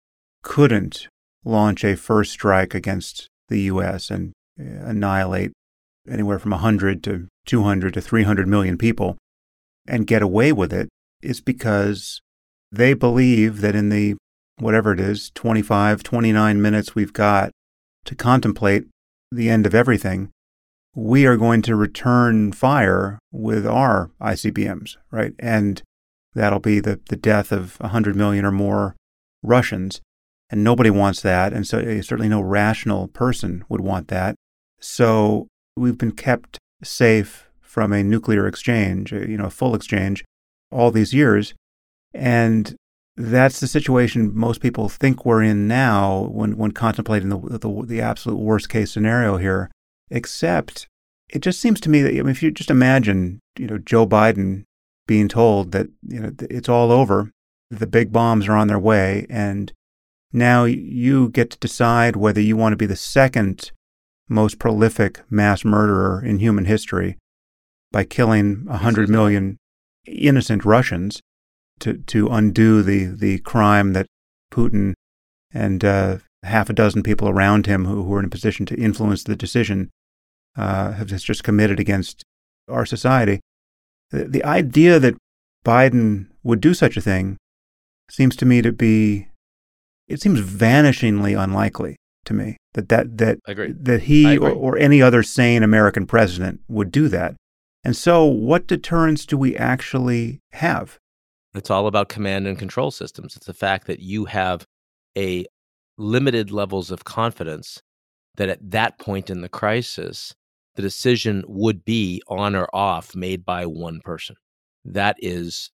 couldn't launch a first strike against the U.S. and uh, annihilate anywhere from 100 to 200 to 300 million people and get away with it is because they believe that in the whatever it is 25 29 minutes we've got to contemplate the end of everything we are going to return fire with our ICBMs right and That'll be the, the death of 100 million or more Russians. and nobody wants that. And so uh, certainly no rational person would want that. So we've been kept safe from a nuclear exchange, uh, you know, a full exchange all these years. And that's the situation most people think we're in now when, when contemplating the, the, the absolute worst case scenario here. Except it just seems to me that I mean, if you just imagine, you know, Joe Biden being told that you know it's all over, the big bombs are on their way, and now you get to decide whether you want to be the second most prolific mass murderer in human history by killing a hundred million innocent Russians to to undo the the crime that Putin and uh, half a dozen people around him who, who are in a position to influence the decision uh, have just committed against our society. The, the idea that Biden would do such a thing seems to me to be it seems vanishingly unlikely to me that that that that he or, or any other sane American president would do that. And so, what deterrence do we actually have? It's all about command and control systems. It's the fact that you have a limited levels of confidence that at that point in the crisis, the decision would be on or off made by one person. That is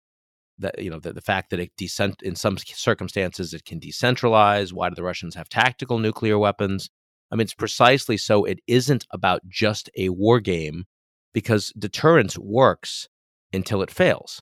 that you know the, the fact that it decent in some circumstances it can decentralize. Why do the Russians have tactical nuclear weapons? I mean, it's precisely so. It isn't about just a war game because deterrence works until it fails.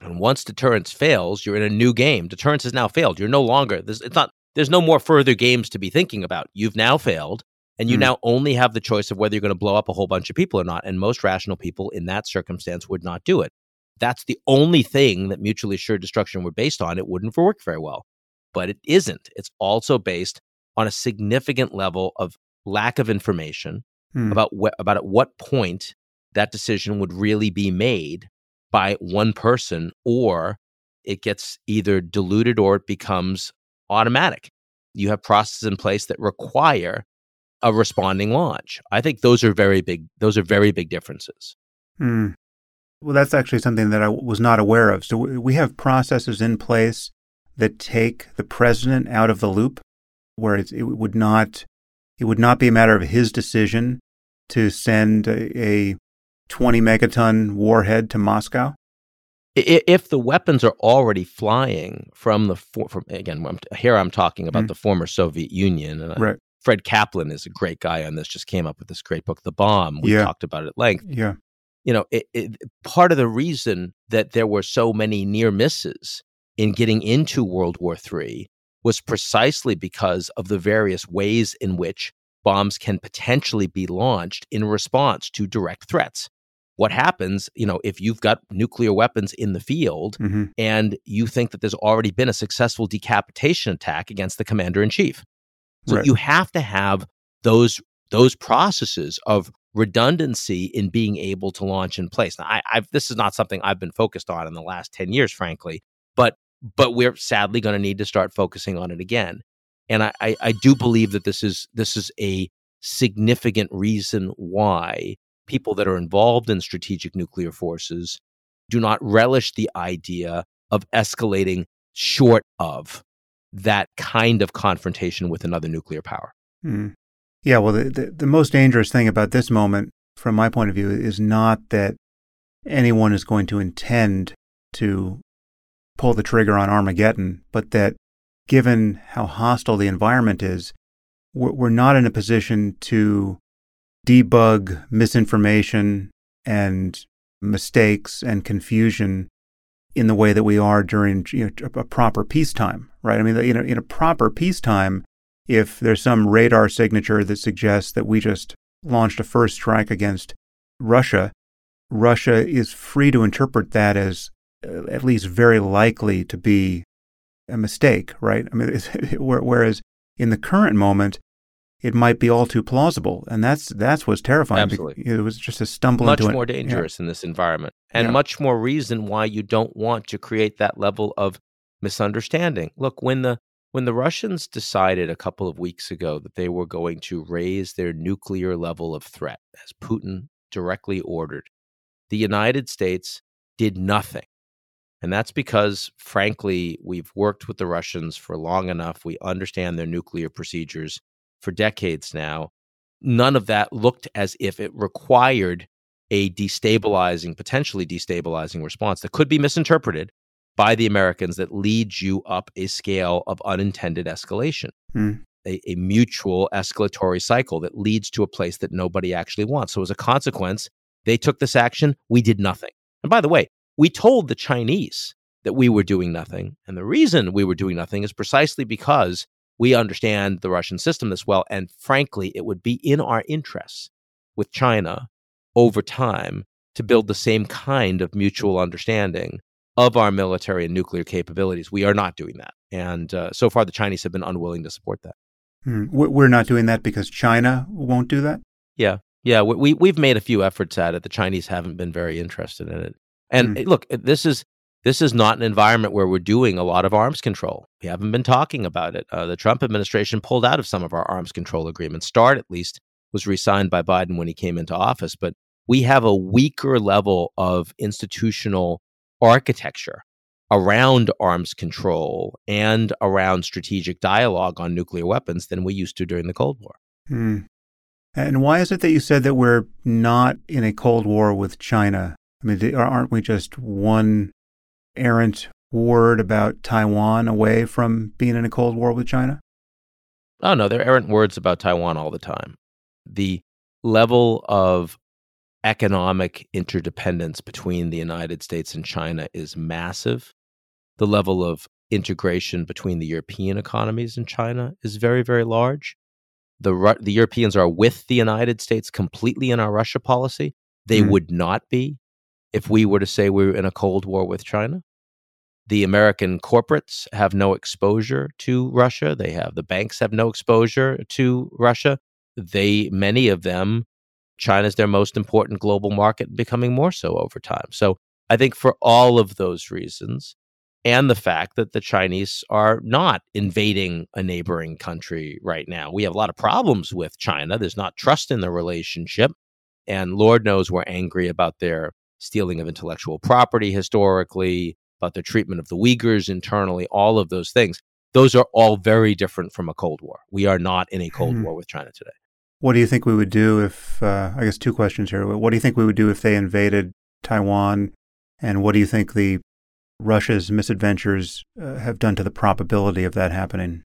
And once deterrence fails, you're in a new game. Deterrence has now failed. You're no longer this. It's not. There's no more further games to be thinking about. You've now failed, and you mm. now only have the choice of whether you're going to blow up a whole bunch of people or not. And most rational people in that circumstance would not do it. That's the only thing that mutually assured destruction were based on. It wouldn't work very well, but it isn't. It's also based on a significant level of lack of information mm. about wh- about at what point that decision would really be made by one person or it gets either diluted or it becomes automatic. You have processes in place that require a responding launch. I think those are very big. Those are very big differences. Hmm. Well, that's actually something that I was not aware of. So we have processes in place that take the president out of the loop, where it would not it would not be a matter of his decision to send a, a 20 megaton warhead to Moscow? If the weapons are already flying from the from again here I'm talking about mm the former Soviet Union and right. Fred Kaplan is a great guy on this. Just came up with this great book, The Bomb. We yeah. talked about it at length. Yeah, you know, it, it, part of the reason that there were so many near misses in getting into World War III was precisely because of the various ways in which bombs can potentially be launched in response to direct threats what happens, you know, if you've got nuclear weapons in the field mm-hmm. and you think that there's already been a successful decapitation attack against the commander in chief. So right. you have to have those those processes of redundancy in being able to launch in place. Now, I, I've, this is not something I've been focused on in the last ten years, frankly, but but we're sadly going to need to start focusing on it again. And I, I, I do believe that this is this is a significant reason why people that are involved in strategic nuclear forces do not relish the idea of escalating short of that kind of confrontation with another nuclear power. Hmm. Yeah, well, the, the, the, most dangerous thing about this moment, from my point of view, is not that anyone is going to intend to pull the trigger on Armageddon, but that given how hostile the environment is, we're, we're not in a position to debug misinformation and mistakes and confusion in the way that we are during you know, a proper peacetime, right? I mean, you know, in a proper peacetime, if there's some radar signature that suggests that we just launched a first strike against Russia, Russia is free to interpret that as uh, at least very likely to be a mistake, right? I mean, <laughs> whereas in the current moment, it might be all too plausible, and that's that's what's terrifying. Absolutely, it was just a stumble much more it. dangerous yeah. in this environment, and yeah. much more reason why you don't want to create that level of misunderstanding. Look, when the when the Russians decided a couple of weeks ago that they were going to raise their nuclear level of threat, as Putin directly ordered, the United States did nothing And that's because, frankly, we've worked with the Russians for long enough. We understand their nuclear procedures for decades now. None of that looked as if it required a destabilizing, potentially destabilizing response that could be misinterpreted by the Americans that leads you up a scale of unintended escalation, mm. a, a mutual escalatory cycle that leads to a place that nobody actually wants. So, as a consequence, they took this action. We did nothing. And by the way, we told the Chinese that we were doing nothing. And the reason we were doing nothing is precisely because we understand the Russian system this well. And frankly, it would be in our interests with China over time to build the same kind of mutual understanding of our military and nuclear capabilities. We are not doing that. And uh, so far, the Chinese have been unwilling to support that. Hmm. We're not doing that because China won't do that? Yeah. Yeah. We, we've made a few efforts at it. The Chinese haven't been very interested in it. And hmm. look, this is. This is not an environment where we're doing a lot of arms control. We haven't been talking about it. Uh, the Trump administration pulled out of some of our arms control agreements. START, at least, was re signed by Biden when he came into office. But we have a weaker level of institutional architecture around arms control and around strategic dialogue on nuclear weapons than we used to during the Cold War. Hmm. And why is it that you said that we're not in a Cold War with China? I mean, aren't we just one errant word about Taiwan away from being in a Cold War with China? Oh, no, there are errant words about Taiwan all the time. The level of economic interdependence between the United States and China is massive. The level of integration between the European economies and China is very, very large. The, the Europeans are with the United States completely in our Russia policy. They mm. would not be if we were to say we we're in a Cold War with China. The American corporates have no exposure to Russia. They have the banks have no exposure to Russia. They many of them China's their most important global market, becoming more so over time. So I think for all of those reasons, and the fact that the Chinese are not invading a neighboring country right now. We have a lot of problems with China. There's not trust in the relationship. And Lord knows we're angry about their stealing of intellectual property historically, about the treatment of the Uyghurs internally, all of those things. Those are all very different from a Cold War. We are not in a Cold mm. War with China today. What do you think we would do if, uh, I guess, two questions here. What do you think we would do if they invaded Taiwan? And what do you think the Russia's misadventures uh, have done to the probability of that happening?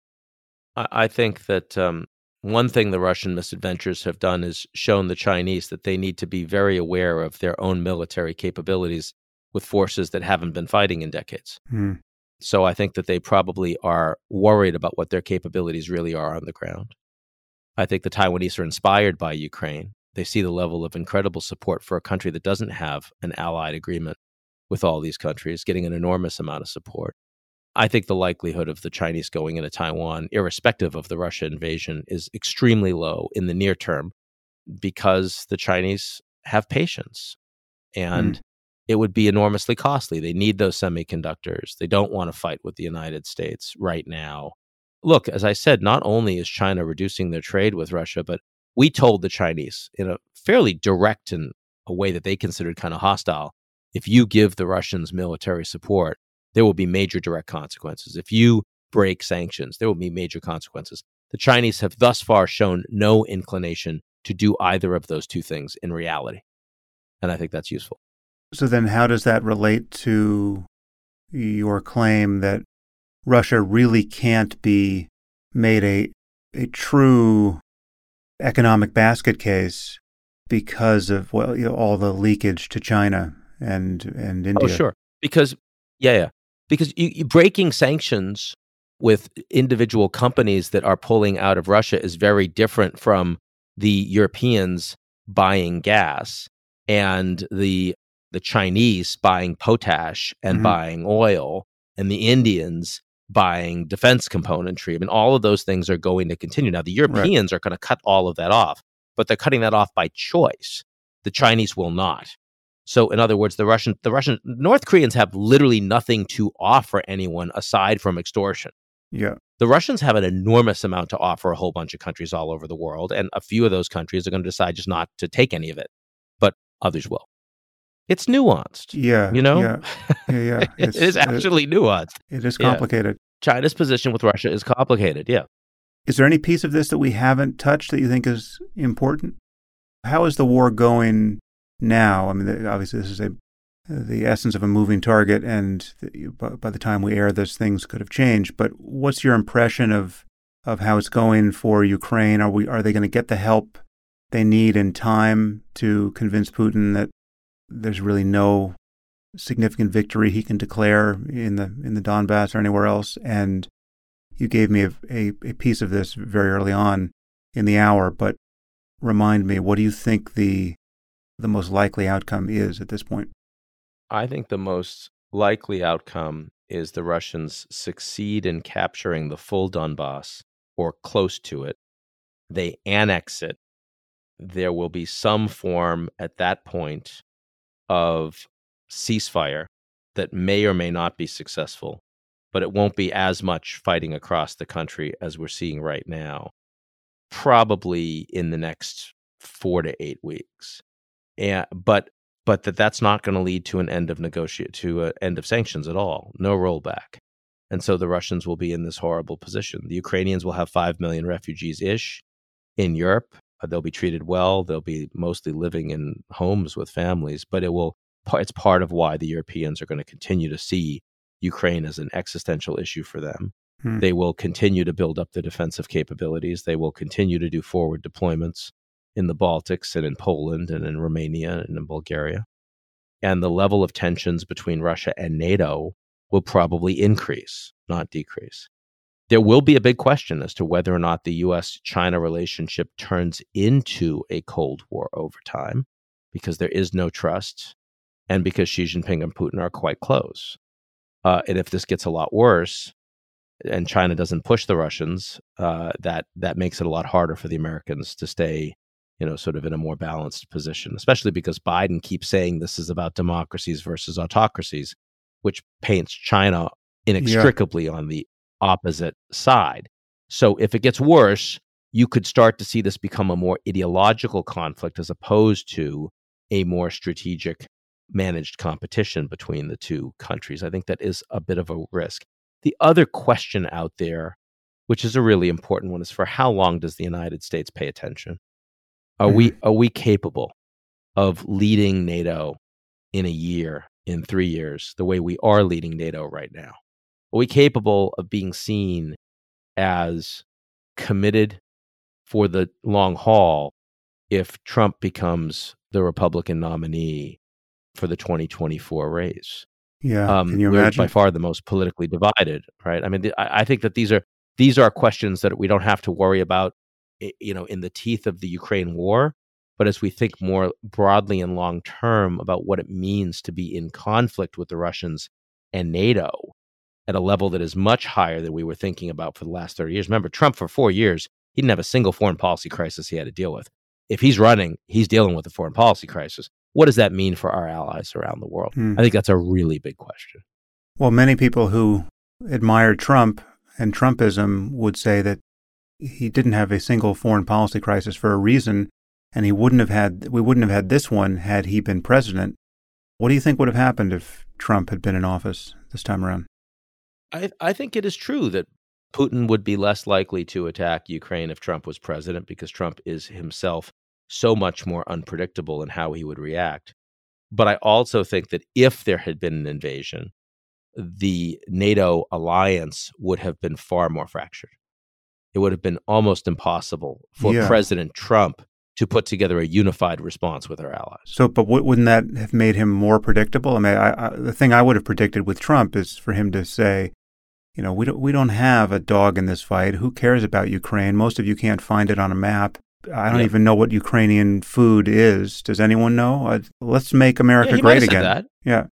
I think that um, one thing the Russian misadventures have done is shown the Chinese that they need to be very aware of their own military capabilities with forces that haven't been fighting in decades. Hmm. So I think that they probably are worried about what their capabilities really are on the ground. I think the Taiwanese are inspired by Ukraine. They see the level of incredible support for a country that doesn't have an allied agreement with all these countries, getting an enormous amount of support. I think the likelihood of the Chinese going into Taiwan, irrespective of the Russia invasion, is extremely low in the near term because the Chinese have patience and mm. it would be enormously costly. They need those semiconductors. They don't want to fight with the United States right now look, as I said, not only is China reducing their trade with Russia, but we told the Chinese in a fairly direct and a way that they considered kind of hostile if you give the Russians military support, there will be major direct consequences. If you break sanctions, there will be major consequences. The Chinese have thus far shown no inclination to do either of those two things in reality. And I think that's useful. So then, how does that relate to your claim that Russia really can't be made a, a true economic basket case because of well, you know, all the leakage to China and and oh, India. Oh, sure. Because yeah, yeah. Because you, you, breaking sanctions with individual companies that are pulling out of Russia is very different from the Europeans buying gas and the the Chinese buying potash and mm-hmm. buying oil and the Indians buying defense componentry. I mean, all of those things are going to continue. Now, the Europeans right. are going to cut all of that off, but they're cutting that off by choice. The Chinese will not. So, in other words, the Russian, the Russian, North Koreans have literally nothing to offer anyone aside from extortion. Yeah. The Russians have an enormous amount to offer a whole bunch of countries all over the world, and a few of those countries are going to decide just not to take any of it, but others will. it's nuanced. Yeah. You know? Yeah. Yeah. yeah. <laughs> it It's- is actually nuanced. It is yeah. complicated. China's position with Russia is complicated. Yeah. Is there any piece of this that we haven't touched that you think is important? How is the war going now? I mean, obviously, this is a the essence of a moving target, and by the time we air this, things could have changed. But what's your impression of of how it's going for Ukraine? Are we are they going to get the help they need in time to convince Putin that there's really no significant victory he can declare in the in the Donbass or anywhere else? And you gave me a, a, a piece of this very early on in the hour, but remind me, what do you think the the most likely outcome is at this point? I think the most likely outcome is the Russians succeed in capturing the full Donbass or close to it. They annex it. There will be some form at that point of ceasefire that may or may not be successful, but it won't be as much fighting across the country as we're seeing right now, probably in the next four to eight weeks. And, but but that that's not going to lead to an end of negotiate to an end of sanctions at all. No rollback. And so the Russians will be in this horrible position. The Ukrainians will have 5 million refugees ish in Europe. Uh, They'll be treated well. They'll be mostly living in homes with families, but it will it's part of why the Europeans are going to continue to see Ukraine as an existential issue for them. Hmm. They will continue to build up the defensive capabilities. They will continue to do forward deployments in the Baltics and in Poland and in Romania and in Bulgaria. And the level of tensions between Russia and NATO will probably increase, not decrease. There will be a big question as to whether or not the US China relationship turns into a Cold War over time, because there is no trust and because Xi Jinping and Putin are quite close. Uh, and if this gets a lot worse, and China doesn't push the Russians, uh, that that makes it a lot harder for the Americans to stay you know, sort of in a more balanced position, especially because Biden keeps saying this is about democracies versus autocracies, which paints China inextricably yeah. on the opposite side. So if it gets worse, you could start to see this become a more ideological conflict as opposed to a more strategic managed competition between the two countries. I think that is a bit of a risk. The other question out there, which is a really important one, is for how long does the United States pay attention? Are mm-hmm. we are we capable of leading NATO in a year, in three years, the way we are leading NATO right now? Are we capable of being seen as committed for the long haul if Trump becomes the Republican nominee for the 2024 race? Yeah, um, can you imagine? we're by far the most politically divided, right? I mean, th- I, I think that these are these are questions that we don't have to worry about you know in the teeth of the Ukraine war but as we think more broadly and long term about what it means to be in conflict with the Russians and NATO at a level that is much higher than we were thinking about for the last 30 years. Remember Trump for 4 years he didn't have a single foreign policy crisis he had to deal with. If he's running he's dealing with a foreign policy crisis. What does that mean for our allies around the world? Hmm. i think that's a really big question. Well, many people who admire Trump and Trumpism would say that he didn't have a single foreign policy crisis for a reason, and he wouldn't have had we wouldn't have had this one had he been president. What do you think would have happened if Trump had been in office this time around? I, I think it is true that Putin would be less likely to attack Ukraine if Trump was president because Trump is himself so much more unpredictable in how he would react. But I also think that if there had been an invasion, the NATO alliance would have been far more fractured. It would have been almost impossible for Yeah. President Trump to put together a unified response with our allies. So, but wouldn't that have made him more predictable? I mean, I, I, the thing I would have predicted with Trump is for him to say, you know, we don't we don't have a dog in this fight. Who cares about Ukraine? Most of you can't find it on a map. I don't Yeah. even know what Ukrainian food is. Does anyone know? Uh, let's make America Yeah, he might great again. that. Yeah.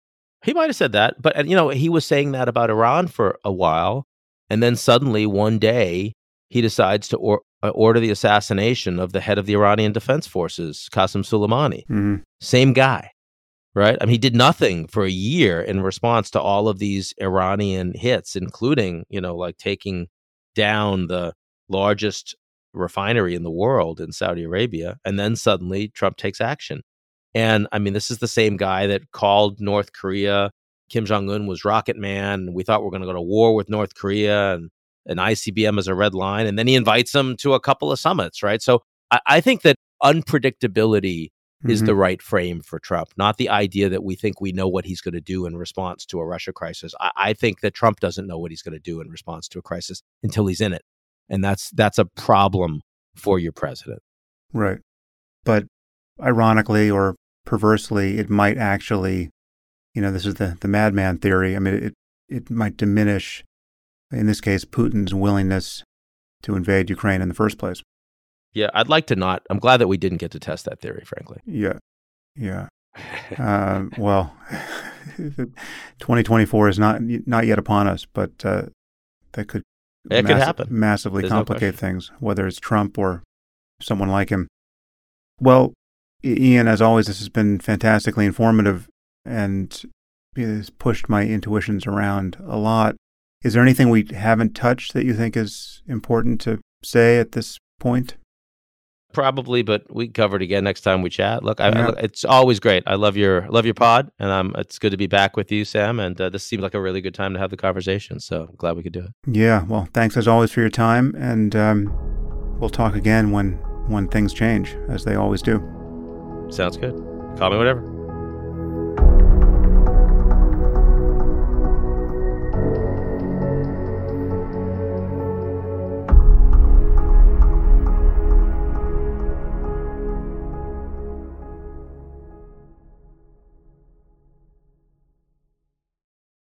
He might have said that, but and, you know, he was saying that about Iran for a while, and then suddenly one day he decides to or, uh, order the assassination of the head of the Iranian Defense Forces, Qasem Soleimani. hmm Same guy, right? I mean, he did nothing for a year in response to all of these Iranian hits, including, you know, like taking down the largest refinery in the world in Saudi Arabia, and then suddenly Trump takes action. And I mean, this is the same guy that called North Korea. Kim Jong Un was Rocket Man. We thought we are going to go to war with North Korea and, and ICBM as a red line. And then he invites them to a couple of summits, right? So I, I think that unpredictability mm-hmm. is the right frame for Trump, not the idea that we think we know what he's going to do in response to a Russia crisis. I, I think that Trump doesn't know what he's going to do in response to a crisis until he's in it. And that's that's a problem for your president. Right. But ironically or perversely, it might actually, you know, this is the, the madman theory. I mean, it, it might diminish, in this case, Putin's willingness to invade Ukraine in the first place. Yeah, I'd like to not. I'm glad that we didn't get to test that theory, frankly. Yeah. Yeah. <laughs> uh, well, <laughs> 2024 is not not yet upon us, but uh, that could it could happen. massively There's complicate no things, whether it's Trump or someone like him. Well, Ian, as always, this has been fantastically informative and has pushed my intuitions around a lot. Is there anything we haven't touched that you think is important to say at this point? Probably, but we cover it again next time we chat. Look, I, yeah. I, it's always great. I love your love your pod, and um, it's good to be back with you, Sam. And uh, this seems like a really good time to have the conversation. So I'm glad we could do it. Yeah. Well, thanks as always for your time, and um, we'll talk again when when things change, as they always do. Sounds good. Call me whatever.